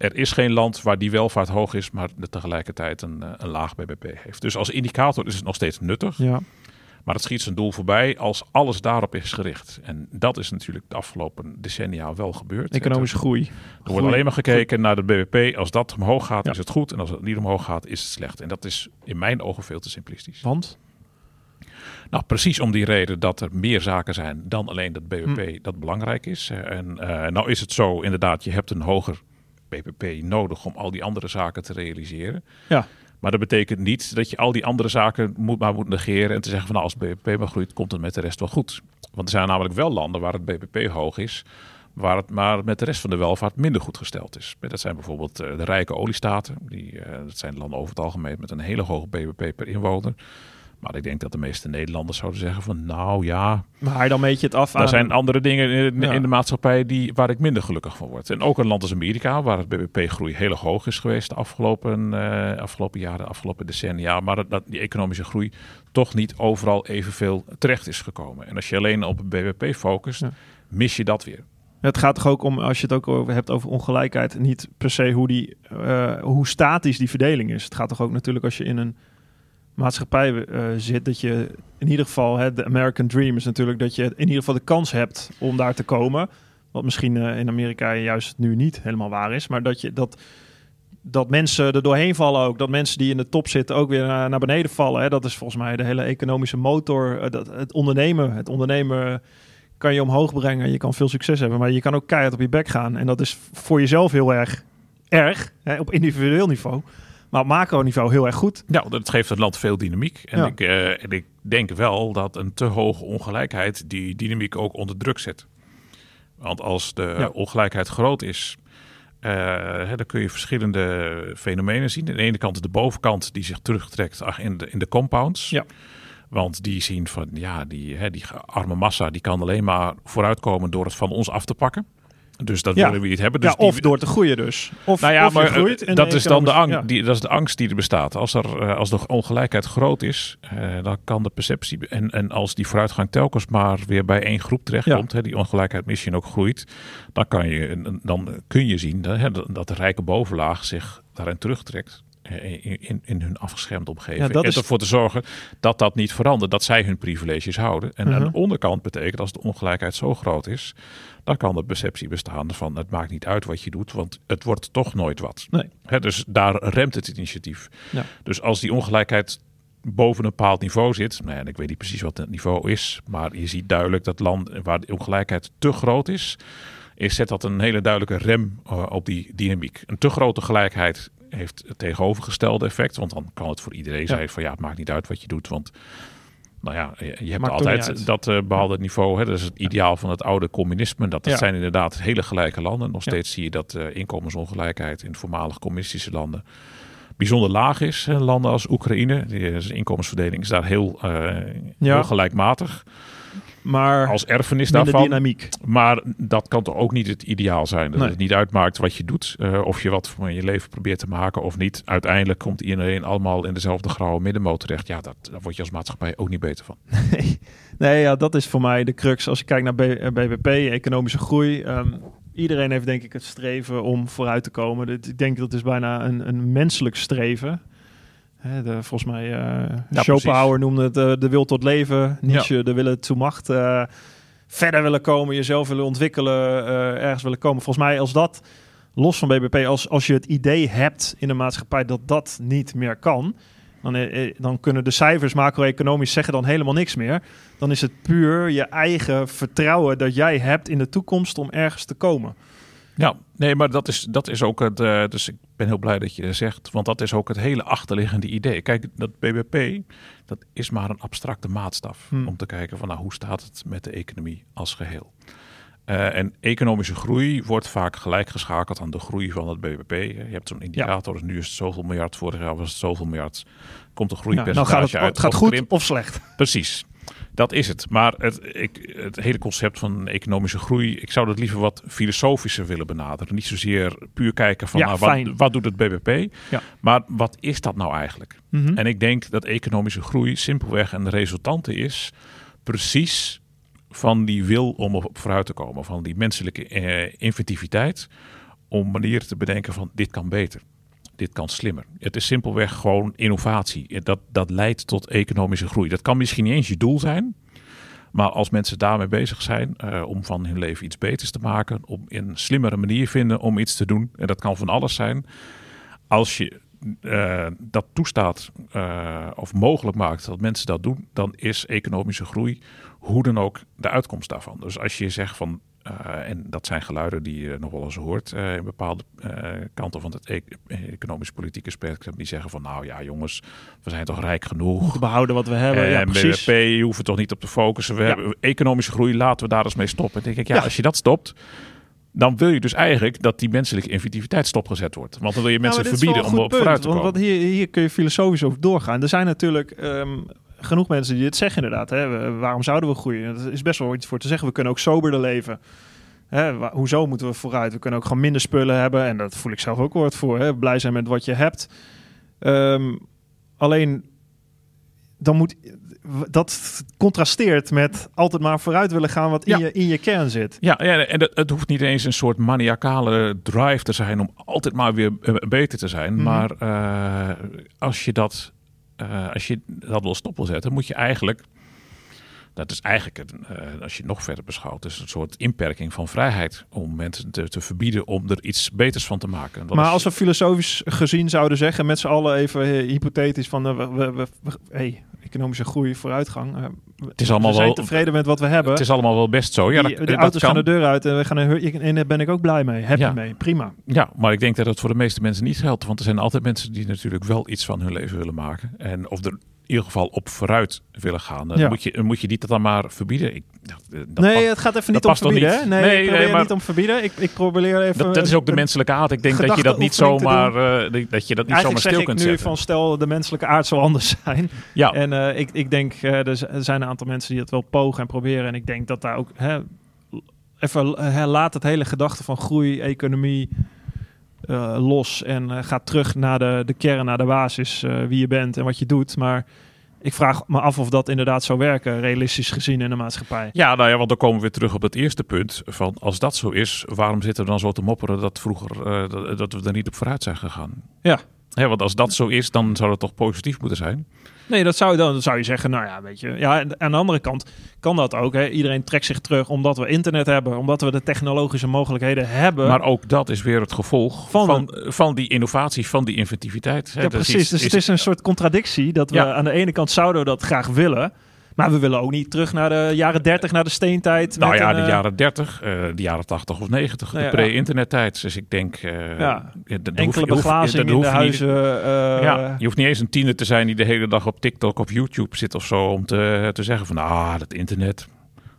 Er is geen land waar die welvaart hoog is, maar de tegelijkertijd een, eh, een laag BBP heeft. Dus als indicator is het nog steeds nuttig, Ja. maar het schiet zijn doel voorbij als alles daarop is gericht. En dat is natuurlijk de afgelopen decennia wel gebeurd. Economische groei. Er wordt alleen maar gekeken naar de BBP. Als dat omhoog gaat, Ja. is het goed. En als het niet omhoog gaat, is het slecht. En dat is in mijn ogen veel te simplistisch. Want? Nou, precies om die reden dat er meer zaken zijn dan alleen dat BBP Hm. dat belangrijk is. En eh, nou is het zo, inderdaad, je hebt een hoger BBP nodig om al die andere zaken te realiseren. Ja. Maar dat betekent niet dat je al die andere zaken moet, maar moet negeren en te zeggen van nou, als BBP maar groeit, komt het met de rest wel goed. Want er zijn namelijk wel landen waar het BBP hoog is, waar het maar met de rest van de welvaart minder goed gesteld is. Dat zijn bijvoorbeeld eh, de rijke oliestaten. Die, eh, dat zijn landen over het algemeen met een hele hoge BBP per inwoner. Maar ik denk dat de meeste Nederlanders zouden zeggen van nou ja, Maar dan meet je het af er aan... zijn andere dingen in, Ja. in de maatschappij die, waar ik minder gelukkig van word. En ook een land als Amerika, waar het BBP-groei heel erg hoog is geweest de afgelopen, eh, afgelopen jaren, de afgelopen decennia. Maar dat, dat die economische groei toch niet overal evenveel terecht is gekomen. En als je alleen op het BBP focust, Ja. mis je dat weer. Het gaat toch ook om, als je het ook over hebt over ongelijkheid, niet per se hoe, die, eh, hoe statisch die verdeling is. Het gaat toch ook natuurlijk als je in een maatschappij eh, zit, dat je in ieder geval, de American Dream is natuurlijk dat je in ieder geval de kans hebt om daar te komen. Wat misschien eh, in Amerika juist nu niet helemaal waar is, maar dat je dat. Dat mensen er doorheen vallen ook. Dat mensen die in de top zitten ook weer naar, naar beneden vallen. Hè. Dat is volgens mij de hele economische motor. eh, dat, het ondernemen. Het ondernemen kan je omhoog brengen. Je kan veel succes hebben, maar je kan ook keihard op je bek gaan. En dat is voor jezelf heel erg erg, hè, op individueel niveau. Maar op macroniveau heel erg goed. Ja, dat geeft het land veel dynamiek. En, Ja. ik, eh, en ik denk wel dat een te hoge ongelijkheid die dynamiek ook onder druk zet. Want als de Ja. ongelijkheid groot is, eh, hè, dan kun je verschillende fenomenen zien. Aan de ene kant de bovenkant die zich terugtrekt in de, in de compounds. Ja. Want die zien van, ja, die, hè, die arme massa die kan alleen maar vooruitkomen door het van ons af te pakken. Dus dat Ja. willen we niet hebben. Dus ja, die- of door te groeien dus. Of, nou ja, of maar groeit eh, en dat is dan de, angst, ja. die, dat is de angst die er bestaat. Als, er, eh, als de ongelijkheid groot is, eh, dan kan de perceptie... En, en als die vooruitgang telkens maar weer bij één groep terechtkomt... Hè, die ongelijkheid misschien ook groeit... dan, kan je, dan kun je zien dat, hè, dat de rijke bovenlaag zich daarin terugtrekt... In, in, in hun afgeschermde omgeving. Ja, dat en is- ervoor te zorgen dat dat niet verandert. Dat zij hun privileges houden. En aan Mhm. de onderkant betekent als de ongelijkheid zo groot is... dan kan de perceptie bestaan van het maakt niet uit wat je doet... want het wordt toch nooit wat. Nee. Hè, dus daar remt het initiatief. Ja. Dus als die ongelijkheid boven een bepaald niveau zit, nou ja, en ik weet niet precies wat het niveau is, maar je ziet duidelijk dat land waar de ongelijkheid te groot is, is zet dat een hele duidelijke rem eh, op die dynamiek. Een te grote gelijkheid heeft het tegenovergestelde effect, want dan kan het voor iedereen zijn van ja, het maakt niet uit wat je doet, want nou ja, je, je hebt altijd dat eh behalve het niveau, hè, dat is het ideaal van het oude communisme. Dat, dat Ja. zijn inderdaad hele gelijke landen. Nog Ja. steeds zie je dat eh, inkomensongelijkheid in voormalig communistische landen bijzonder laag is. Eh, Landen als Oekraïne, die, eh, inkomensverdeling is daar heel, eh, heel gelijkmatig. Maar Als erfenis daarvan. dynamiek. Maar dat kan toch ook niet het ideaal zijn. Dat Nee. het niet uitmaakt wat je doet. eh, of je wat van je leven probeert te maken of niet. Uiteindelijk komt iedereen allemaal in dezelfde grauwe middenmoot terecht. Ja, dat, daar word je als maatschappij ook niet beter van. Nee, nee ja, dat is voor mij de crux. Als je kijkt naar B- eh, BBP, economische groei. ehm, iedereen heeft denk ik het streven om vooruit te komen. Ik denk dat is bijna een, een menselijk streven. Hè, de, volgens mij, eh Schopenhauer noemde het eh, de wil tot leven. Nietzsche, de willen toe macht. eh, verder willen komen, jezelf willen ontwikkelen, ergens willen komen. Volgens mij als dat, los van BBP, als, als je het idee hebt in de maatschappij dat dat niet meer kan... Dan, dan kunnen de cijfers macro-economisch zeggen dan helemaal niks meer. Dan is het puur je eigen vertrouwen dat jij hebt in de toekomst om ergens te komen. Ja, nee, maar dat is, dat is ook het. eh, dus ik ben heel blij dat je dat zegt, want dat is ook het hele achterliggende idee. Kijk, dat BBP, dat is maar een abstracte maatstaf Hmm. om te kijken van, nou, hoe staat het met de economie als geheel? Eh, en economische groei wordt vaak gelijkgeschakeld aan de groei van het BBP. Je hebt zo'n indicator, dus nu is het zoveel miljard, vorig jaar was het zoveel miljard. Komt een Ja, nou groeipercentage gaat het, uit. het gaat goed krimp. of slecht. Precies. Dat is het. Maar het, ik, het hele concept van economische groei, ik zou dat liever wat filosofischer willen benaderen. Niet zozeer puur kijken van Ja, nou, wat, wat doet het BBP, Ja. maar wat is dat nou eigenlijk? Mhm. En ik denk dat economische groei simpelweg een resultante is precies van die wil om op vooruit te komen, van die menselijke eh, inventiviteit om manieren te bedenken van dit kan beter. Dit kan slimmer. Het is simpelweg gewoon innovatie. Dat, dat leidt tot economische groei. Dat kan misschien niet eens je doel zijn. Maar als mensen daarmee bezig zijn eh, om van hun leven iets beters te maken, om een slimmere manier vinden om iets te doen, en dat kan van alles zijn. Als je eh, dat toestaat eh, of mogelijk maakt dat mensen dat doen, dan is economische groei hoe dan ook de uitkomst daarvan. Dus als je zegt van, en dat zijn geluiden die je nog wel eens hoort eh, in bepaalde eh, kanten van het e- economisch politieke spectrum, die zeggen van, nou ja jongens, we zijn toch rijk genoeg. Te behouden wat we hebben. ja, En precies. BBP, je hoeft er toch niet op te focussen. We Ja. hebben economische groei, laten we daar eens mee stoppen. Dan denk ik, ja, Ja. als je dat stopt, dan wil je dus eigenlijk dat die menselijke inventiviteit stopgezet wordt. Want dan wil je mensen Ja, dit is verbieden om op vooruit te komen. Want, want hier, hier kun je filosofisch over doorgaan. Er zijn natuurlijk ehm, genoeg mensen die dit zeggen inderdaad. Hè? We- waarom zouden we groeien? Dat is best wel iets voor te zeggen. We kunnen ook soberder leven. Hè? wa- hoezo moeten we vooruit? We kunnen ook gewoon minder spullen hebben. En dat voel ik zelf ook woord voor. Hè? Blij zijn met wat je hebt. Ehm, alleen, dan moet... Dat contrasteert met altijd maar vooruit willen gaan wat in, Ja. je, in je kern zit. Ja, ja en het, het hoeft niet eens een soort maniacale drive te zijn om altijd maar weer eh, beter te zijn. Mhm. Maar eh, als, je dat, eh, als je dat wil stop wil zetten, moet je eigenlijk. Dat is eigenlijk, een, eh, als je het nog verder beschouwt, dus een soort inperking van vrijheid. Om mensen te, te verbieden om er iets beters van te maken. Dat maar is- als we filosofisch gezien zouden zeggen, met z'n allen even eh, hypothetisch van we, we, we, we- hey, economische groei, vooruitgang. Het is allemaal we zijn wel. tevreden met wat we hebben. Het is allemaal wel best zo. Ja, die, dat, de dat auto's gaan de deur uit en we gaan een en daar ben ik ook blij mee. Happy Ja. mee, prima. Ja, maar ik denk dat het voor de meeste mensen niet geldt. Want er zijn altijd mensen die natuurlijk wel iets van hun leven willen maken. En of er in ieder geval op vooruit willen gaan. Dan Ja. moet, je, moet je die dat dan maar verbieden. Ik, dat nee, past- het gaat even dat niet om verbieden. niet? Nee, Nee, ik nee, probeer maar- niet om verbieden. Ik, ik probeer even... dat, dat is ook de menselijke aard. Ik denk dat je dat niet zomaar, eh, dat je dat niet zomaar Eigenlijk stil zeg ik kunt nu zetten. van stel de menselijke aard zal anders zijn. ja, En eh, ik, ik denk, eh, er zijn een aantal mensen die het wel pogen en proberen. En ik denk dat daar ook... Hè, even laat het hele gedachte van groei, economie eh, los. En eh, ga terug naar de, de kern, naar de basis. eh, wie je bent en wat je doet. Maar ik vraag me af of dat inderdaad zou werken, realistisch gezien in de maatschappij. ja, nou ja, want dan komen we weer terug op het eerste punt. Van als dat zo is, waarom zitten we dan zo te mopperen dat vroeger dat, dat we er niet op vooruit zijn gegaan? Ja. Hè, want als dat zo is, dan zou het toch positief moeten zijn? Nee, dat zou, dan zou je zeggen, nou ja, weet je. Ja, aan de andere kant kan dat ook. Hè. Iedereen trekt zich terug omdat we internet hebben, omdat we de technologische mogelijkheden hebben. Maar ook dat is weer het gevolg Van van, van, die innovatie, van die inventiviteit. Hè, ja, is precies. dus is- het is een soort contradictie dat we Ja. aan de ene kant zouden we dat graag willen, maar we willen ook niet terug naar de jaren 30, naar de steentijd. Nou ja, een, de eh, jaren 30, eh, de jaren 80 of 90, Nou ja, de pre-internettijd. Dus ik denk... eh, Ja. dat enkele hoef hoef- in de niet- huizen. eh, ja, je hoeft niet eens een tiener te zijn die de hele dag op TikTok of YouTube zit of zo om te, te zeggen van ah, dat internet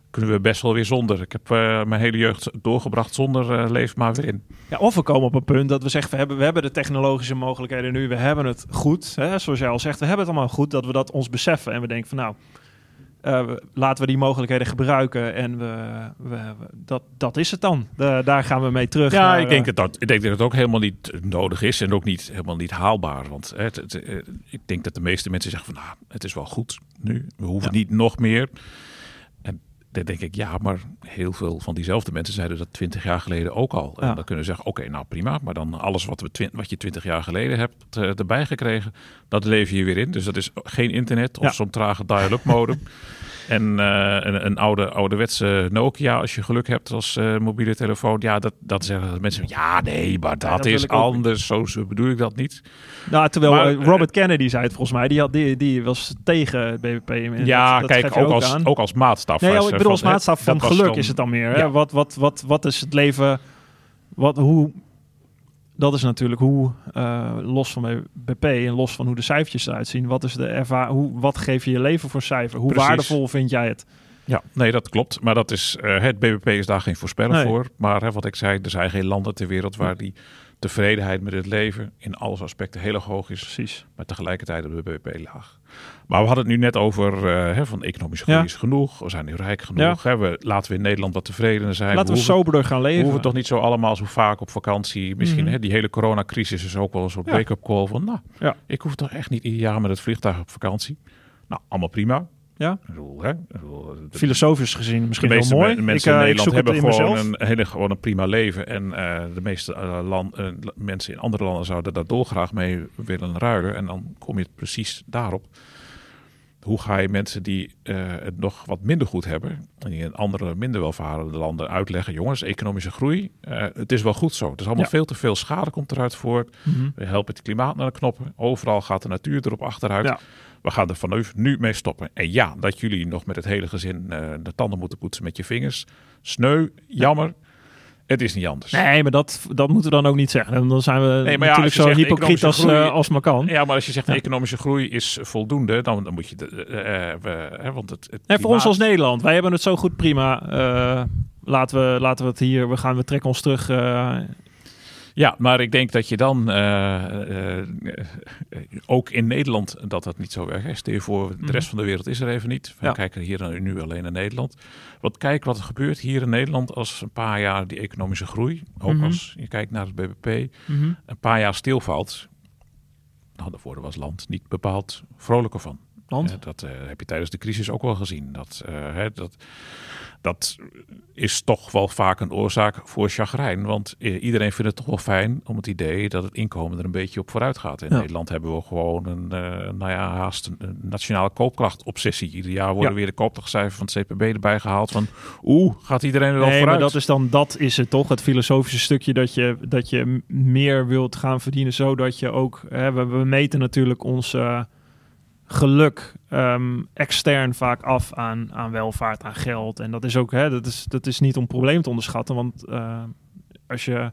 kunnen we best wel weer zonder. Ik heb eh, mijn hele jeugd doorgebracht zonder eh, leef maar weer in. Ja, of we komen op een punt dat we zeggen, we hebben, we hebben de technologische mogelijkheden nu, we hebben het goed. Hè? Zoals jij al zegt, we hebben het allemaal goed, dat we dat ons beseffen. En we denken van nou, we- laten we die mogelijkheden gebruiken en we, we, we- dat, dat is het dan. Da- daar gaan we mee terug. Ja, naar, ik denk, eh, dat, ik denk dat het ook helemaal niet nodig is en ook niet, helemaal niet haalbaar. Want hè, het, het, eh, ik denk dat de meeste mensen zeggen van nou, het is wel goed nu. We hoeven Ja. niet nog meer. En dan denk ik, ja, maar heel veel van diezelfde mensen zeiden dat twintig jaar geleden ook al. En Ja. dan kunnen we zeggen, oké, nou prima. Maar dan alles wat, we wat je twintig jaar geleden hebt eh, erbij gekregen, dat leef je weer in. Dus dat is geen internet of Ja. zo'n trage dial-up modem. En eh, een, een oude, ouderwetse Nokia, als je geluk hebt als eh, mobiele telefoon. Ja, dat, dat zeggen mensen. Ja, nee, maar dat, is anders. Zo, bedoel ik dat niet. Nou, terwijl Maar, eh, Robert Kennedy zei het volgens mij, die, had, die, die was tegen het BBP. En ja, dat- dat kijk, ook, als, aan. ook als maatstaf. Nee, was, oh, ik bedoel als maatstaf van geluk dan- is het dan meer. Hè? Ja. Wat, wat, wat, wat is het leven? Wat, hoe, dat is natuurlijk hoe, eh, los van BP en los van hoe de cijfertjes eruit zien, wat, is de erva hoe, wat geef je je leven voor cijfer? Hoe Precies. waardevol vind jij het? Ja, nee, dat klopt. Maar dat is, eh, het BBP is daar geen voorspeller Nee. voor. Maar hè, wat ik zei, er zijn geen landen ter wereld waar die tevredenheid met het leven in alle aspecten heel erg hoog is. Precies. Maar tegelijkertijd op de BBP laag. Maar we hadden het nu net over eh, hè, van economische groei Ja. is genoeg. We zijn nu rijk genoeg. Hè, we, laten we in Nederland wat tevredener zijn. Laten we hoeven- soberder gaan we leven. hoeven toch niet zo allemaal zo vaak op vakantie. Misschien Mhm. hè, die hele coronacrisis is ook wel een soort Ja. wake-up call van... Nou, Ja. ik hoef toch echt niet ieder jaar met het vliegtuig op vakantie. Nou, allemaal prima. Ja. Bedoel, hè, ik bedoel, de- Filosofisch gezien misschien de meeste wel mooi. me- mensen ik, in eh, ik Nederland hebben in gewoon mezelf. een, hele, gewoon een prima leven. En eh, de meeste land, mensen in andere landen zouden daar dolgraag mee willen ruilen. En dan kom je precies daarop. Hoe ga je mensen die eh, het nog wat minder goed hebben, en die in andere minder welvarende landen uitleggen, jongens, economische groei, eh, het is wel goed zo. Het is allemaal Ja. veel te veel schade komt eruit voort. Mhm. We helpen het klimaat naar de knoppen. Overal gaat de natuur erop achteruit. Ja. We gaan er vanaf nu mee stoppen. En ja, dat jullie nog met het hele gezin eh, de tanden moeten poetsen met je vingers. Sneu, jammer. Het is niet anders. Nee, maar dat, dat moeten we dan ook niet zeggen. Dan zijn we ja, natuurlijk als je zo hypocriet als, groei- eh, als maar kan. Ja, maar als je zegt Ja. economische groei is voldoende, dan, dan moet je... De, hè, want het, het Nee, voor ons als Nederland, wij hebben het zo goed prima. Laten, we, laten we het hier, we gaan, we trekken ons terug. Eh, Ja, maar ik denk dat je dan uh, uh, ook in Nederland dat dat niet zo werkt. Stel je voor, de rest mhm. van de wereld is er even niet. We kijken hier nu alleen naar Nederland. Wat kijk wat er gebeurt hier in Nederland als een paar jaar die economische groei, ook mhm. als je kijkt naar het BBP, mhm. een paar jaar stilvalt. Nou, daarvoor was land niet bepaald vrolijker van. Want? dat heb je tijdens de crisis ook wel gezien. Dat, dat dat is toch wel vaak een oorzaak voor chagrijn. Want eh, iedereen vindt het toch wel fijn om het idee dat het inkomen er een beetje op vooruit gaat. In Nederland hebben we gewoon een, nou ja, haast een, nationale koopkrachtobsessie. Ieder jaar worden weer de koopkrachtcijfers van het CPB erbij gehaald. Van oeh, gaat iedereen er wel nee, vooruit? Maar dat is dan, dat is het toch, het filosofische stukje dat je, dat je meer wilt gaan verdienen. Zodat je ook, hè, we, we meten natuurlijk onze geluk um, extern vaak af aan, aan welvaart, aan geld. En dat is ook, hè, dat, is, dat is niet om probleem te onderschatten. Want uh, als je.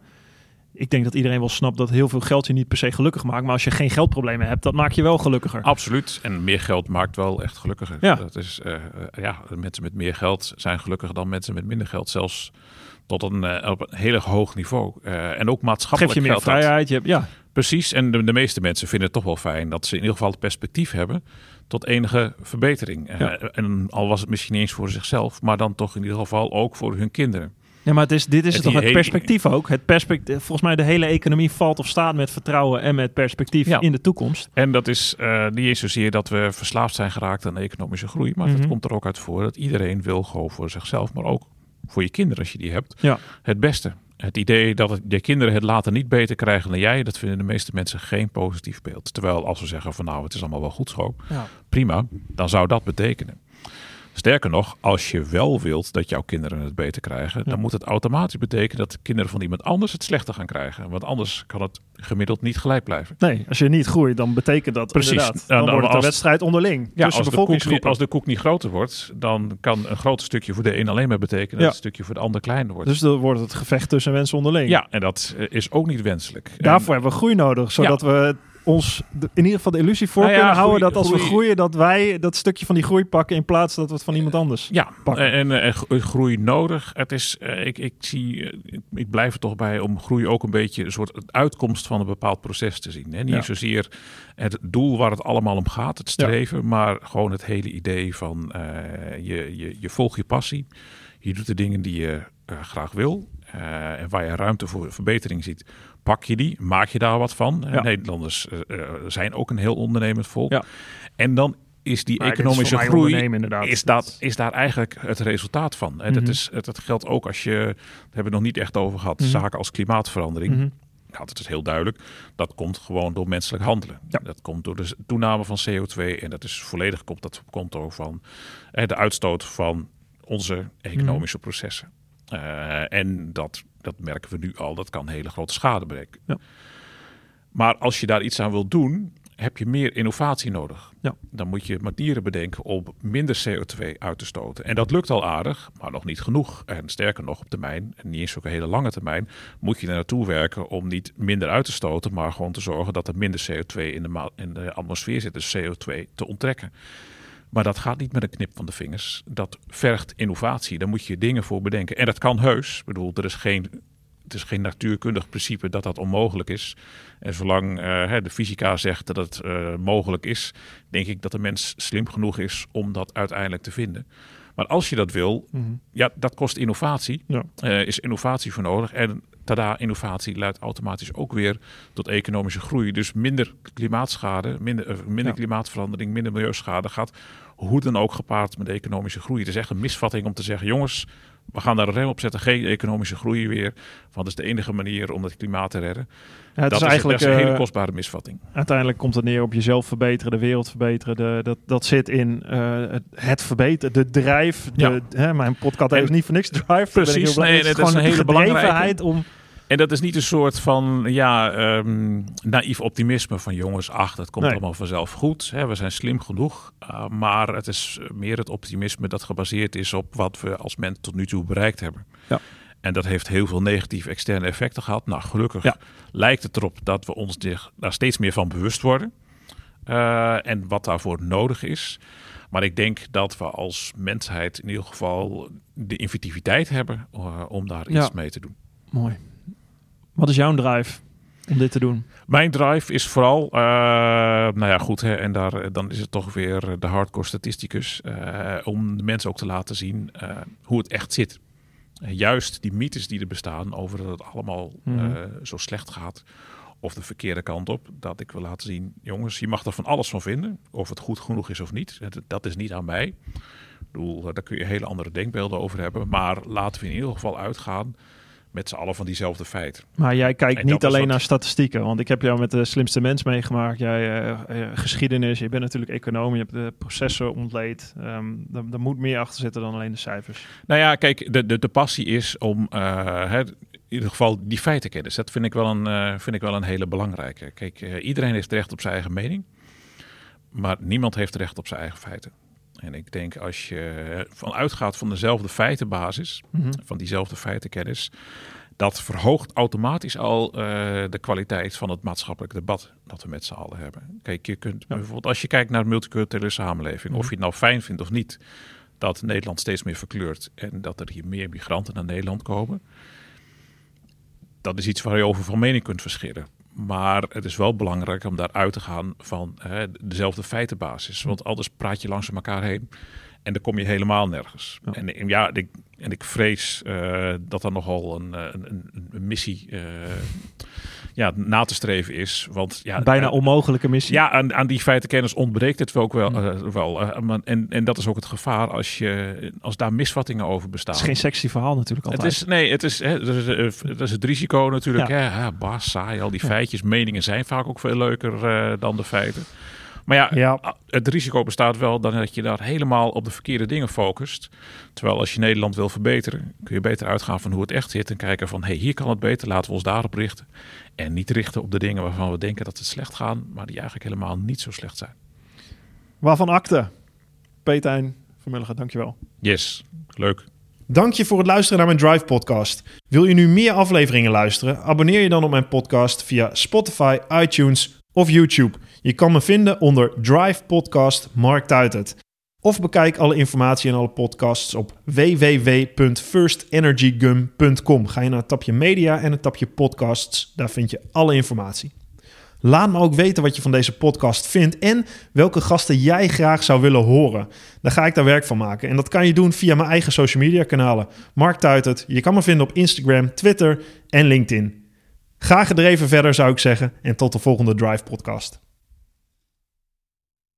Ik denk dat iedereen wel snapt dat heel veel geld je niet per se gelukkig maakt. Maar als je geen geldproblemen hebt, dat maakt je wel gelukkiger. Absoluut. En meer geld maakt wel echt gelukkiger. Ja. Dat is, uh, ja, mensen met meer geld zijn gelukkiger dan mensen met minder geld. Zelfs tot een, uh, op een heel hoog niveau. En ook maatschappelijk Geef je meer vrijheid. Je hebt, ja. Precies. En de, de, meeste mensen vinden het toch wel fijn dat ze in ieder geval het perspectief hebben tot enige verbetering. Eh, en al was het misschien niet eens voor zichzelf, maar dan toch in ieder geval ook voor hun kinderen. Ja, maar het is, dit is het toch het perspectief ook. Het perspectief, volgens mij de hele economie valt of staat met vertrouwen en met perspectief in de toekomst. En dat is uh, niet eens zozeer dat we verslaafd zijn geraakt aan de economische groei, maar het mhm. komt er ook uit voor dat iedereen wil gewoon voor zichzelf, maar ook voor je kinderen als je die hebt, ja. het beste. Het idee dat het, je kinderen het later niet beter krijgen dan jij, dat vinden de meeste mensen geen positief beeld. Terwijl als we zeggen van nou, het is allemaal wel goed zo, ja. prima, dan zou dat betekenen. Sterker nog, als je wel wilt dat jouw kinderen het beter krijgen, dan moet het automatisch betekenen dat de kinderen van iemand anders het slechter gaan krijgen. Want anders kan het gemiddeld niet gelijk blijven. Nee, als je niet groeit, dan betekent dat Precies. inderdaad. Dan, dan, wordt het een wedstrijd onderling. Ja, als, de koek, als de koek niet groter wordt, dan kan een groot stukje voor de een alleen maar betekenen dat een stukje voor de ander kleiner wordt. Dus dan wordt het gevecht tussen mensen onderling. Ja, en dat is ook niet wenselijk. Daarvoor hebben we groei nodig, zodat we ons in ieder geval de illusie voor nou kunnen houden dat als we groeien, dat wij dat stukje van die groei pakken in plaats dat we het van iemand anders ja, pakken. En, en, groei nodig. Het is, ik, ik zie, ik blijf er toch bij om groei ook een beetje een soort uitkomst van een bepaald proces te zien. Hè? Niet zozeer het doel waar het allemaal om gaat, het streven, maar gewoon het hele idee van uh, je, je, je volgt je passie. Je doet de dingen die je graag wil. en waar je ruimte voor verbetering ziet pak je die, maak je daar wat van. Nederlanders uh, zijn ook een heel ondernemend volk. Ja. En dan is die economische groei is, dat, is daar eigenlijk het resultaat van. En dat, mhm. is, het, geldt ook als je, daar hebben we nog niet echt over gehad, mhm. zaken als klimaatverandering. Mm Ja, dat is heel duidelijk. Dat komt gewoon door menselijk handelen. Ja. Dat komt door de toename van CO2 en dat is volledig komt dat komt ook van de uitstoot van onze economische mhm. processen. Uh, en dat dat merken we nu al, dat kan hele grote schade bereiken. Ja. Maar als je daar iets aan wilt doen, heb je meer innovatie nodig. Ja. Dan moet je manieren bedenken om minder CO2 uit te stoten. En dat lukt al aardig, maar nog niet genoeg. En sterker nog, op termijn, en niet eens ook een hele lange termijn, moet je er naartoe werken om niet minder uit te stoten, maar gewoon te zorgen dat er minder CO2 in de, in de atmosfeer zit, dus CO2 te onttrekken. Maar dat gaat niet met een knip van de vingers. Dat vergt innovatie. Daar moet je dingen voor bedenken. En dat kan heus. Ik bedoel, er is geen, het is geen natuurkundig principe dat dat onmogelijk is. En zolang uh, de fysica zegt dat het uh, mogelijk is, denk ik dat de mens slim genoeg is om dat uiteindelijk te vinden. Maar als je dat wil, mm -hmm. ja, dat kost innovatie. Ja. Uh, is innovatie voor nodig. En tada, innovatie leidt automatisch ook weer tot economische groei. Dus minder klimaatschade, minder, uh, minder klimaatverandering, minder milieuschade gaat hoe dan ook gepaard met economische groei. Het is echt een misvatting om te zeggen, jongens, we gaan daar een rem op zetten, geen economische groei weer. Want dat is de enige manier om het klimaat te redden. Ja, het dat is, eigenlijk een hele eh, kostbare misvatting. Uiteindelijk komt het neer op jezelf verbeteren, de wereld verbeteren. De, dat, dat zit in uh, het verbeteren, de drijf. De, ja. hè, mijn podcast is niet voor niks drive. Precies, nee, het is een hele belangrijke om en dat is niet een soort van ja, um, naïef optimisme van jongens, ach, dat komt allemaal vanzelf goed. Hè, we zijn slim genoeg. Uh, maar het is meer het optimisme dat gebaseerd is op wat we als mens tot nu toe bereikt hebben. Ja. En dat heeft heel veel negatieve externe effecten gehad. Nou, gelukkig ja. lijkt het erop dat we ons daar steeds meer van bewust worden. Uh, en wat daarvoor nodig is. Maar ik denk dat we als mensheid in ieder geval de inventiviteit hebben uh, om daar iets mee te doen. Mooi. Wat is jouw drive om dit te doen? Mijn drive is vooral, uh, nou ja, goed, hè, en daar, dan is het toch weer de hardcore statisticus, om de mensen ook te laten zien hoe het echt zit. Juist die mythes die er bestaan over dat het allemaal mm. zo slecht gaat, of de verkeerde kant op, dat ik wil laten zien, jongens, je mag er van alles van vinden, of het goed genoeg is of niet. Dat is niet aan mij. Ik bedoel, daar kun je hele andere denkbeelden over hebben, maar laten we in ieder geval uitgaan met z'n allen van diezelfde feiten. Maar jij kijkt niet alleen naar statistieken, want ik heb jou met de slimste mens meegemaakt. Jij uh, geschiedenis, je bent natuurlijk econoom, je hebt de processen ontleed. Um, er, moet meer achter zitten dan alleen de cijfers. Nou ja, kijk, de, de, de passie is om uh, in ieder geval die feitenkennis. Dat vind ik wel een, vind ik wel een hele belangrijke. Kijk, iedereen heeft recht op zijn eigen mening, maar niemand heeft recht op zijn eigen feiten. En ik denk als je vanuit gaat van dezelfde feitenbasis, mm van diezelfde feitenkennis, dat verhoogt automatisch al uh, de kwaliteit van het maatschappelijk debat dat we met z'n allen hebben. Kijk, je kunt bijvoorbeeld als je kijkt naar de multiculturele samenleving, of mhm. je het nou fijn vindt of niet, dat Nederland steeds meer verkleurt en dat er hier meer migranten naar Nederland komen. Dat is iets waar je over van mening kunt verschillen. Maar het is wel belangrijk om daaruit te gaan van hè, dezelfde feitenbasis. Want anders praat je langs elkaar heen en dan kom je helemaal nergens. En, ja, ik, en ik vrees uh, dat er nogal een, eh, een, een missie uh, ja, na te streven is. Want, ja, Bijna uh, onmogelijke missie. Ja, aan, aan die feitenkennis ontbreekt het ook wel. wel en, en dat is ook het gevaar als, je, als daar misvattingen over bestaan. Het is geen sexy verhaal natuurlijk altijd. Het is, nee, het is, hè, dat, is, dat is het risico natuurlijk. Ja. Hè, bas, saai, al die feitjes. Meningen zijn vaak ook veel leuker dan de feiten. Maar ja, het risico bestaat wel dan dat je daar helemaal op de verkeerde dingen focust. Terwijl als je Nederland wil verbeteren, kun je beter uitgaan van hoe het echt zit. En kijken van, hé, hey, hier kan het beter, laten we ons daarop richten. En niet richten op de dingen waarvan we denken dat het slecht gaan, maar die eigenlijk helemaal niet zo slecht zijn. Waarvan akte? Peetijn, Vermulligen, dankjewel. Yes, leuk. Dank je voor het luisteren naar mijn Drive podcast. Wil je nu meer afleveringen luisteren? Abonneer je dan op mijn podcast via Spotify, iTunes of YouTube. Je kan me vinden onder Drive Podcast Mark Tuitert. Of bekijk alle informatie en alle podcasts op www.firstenergygum.com. Ga je naar het tapje media en het tapje podcasts. Daar vind je alle informatie. Laat me ook weten wat je van deze podcast vindt en welke gasten jij graag zou willen horen. Daar ga ik daar werk van maken. En dat kan je doen via mijn eigen social media kanalen. Mark Tuitert. Je kan me vinden op Instagram, Twitter en LinkedIn. Ga gedreven verder zou ik zeggen en tot de volgende Drive podcast.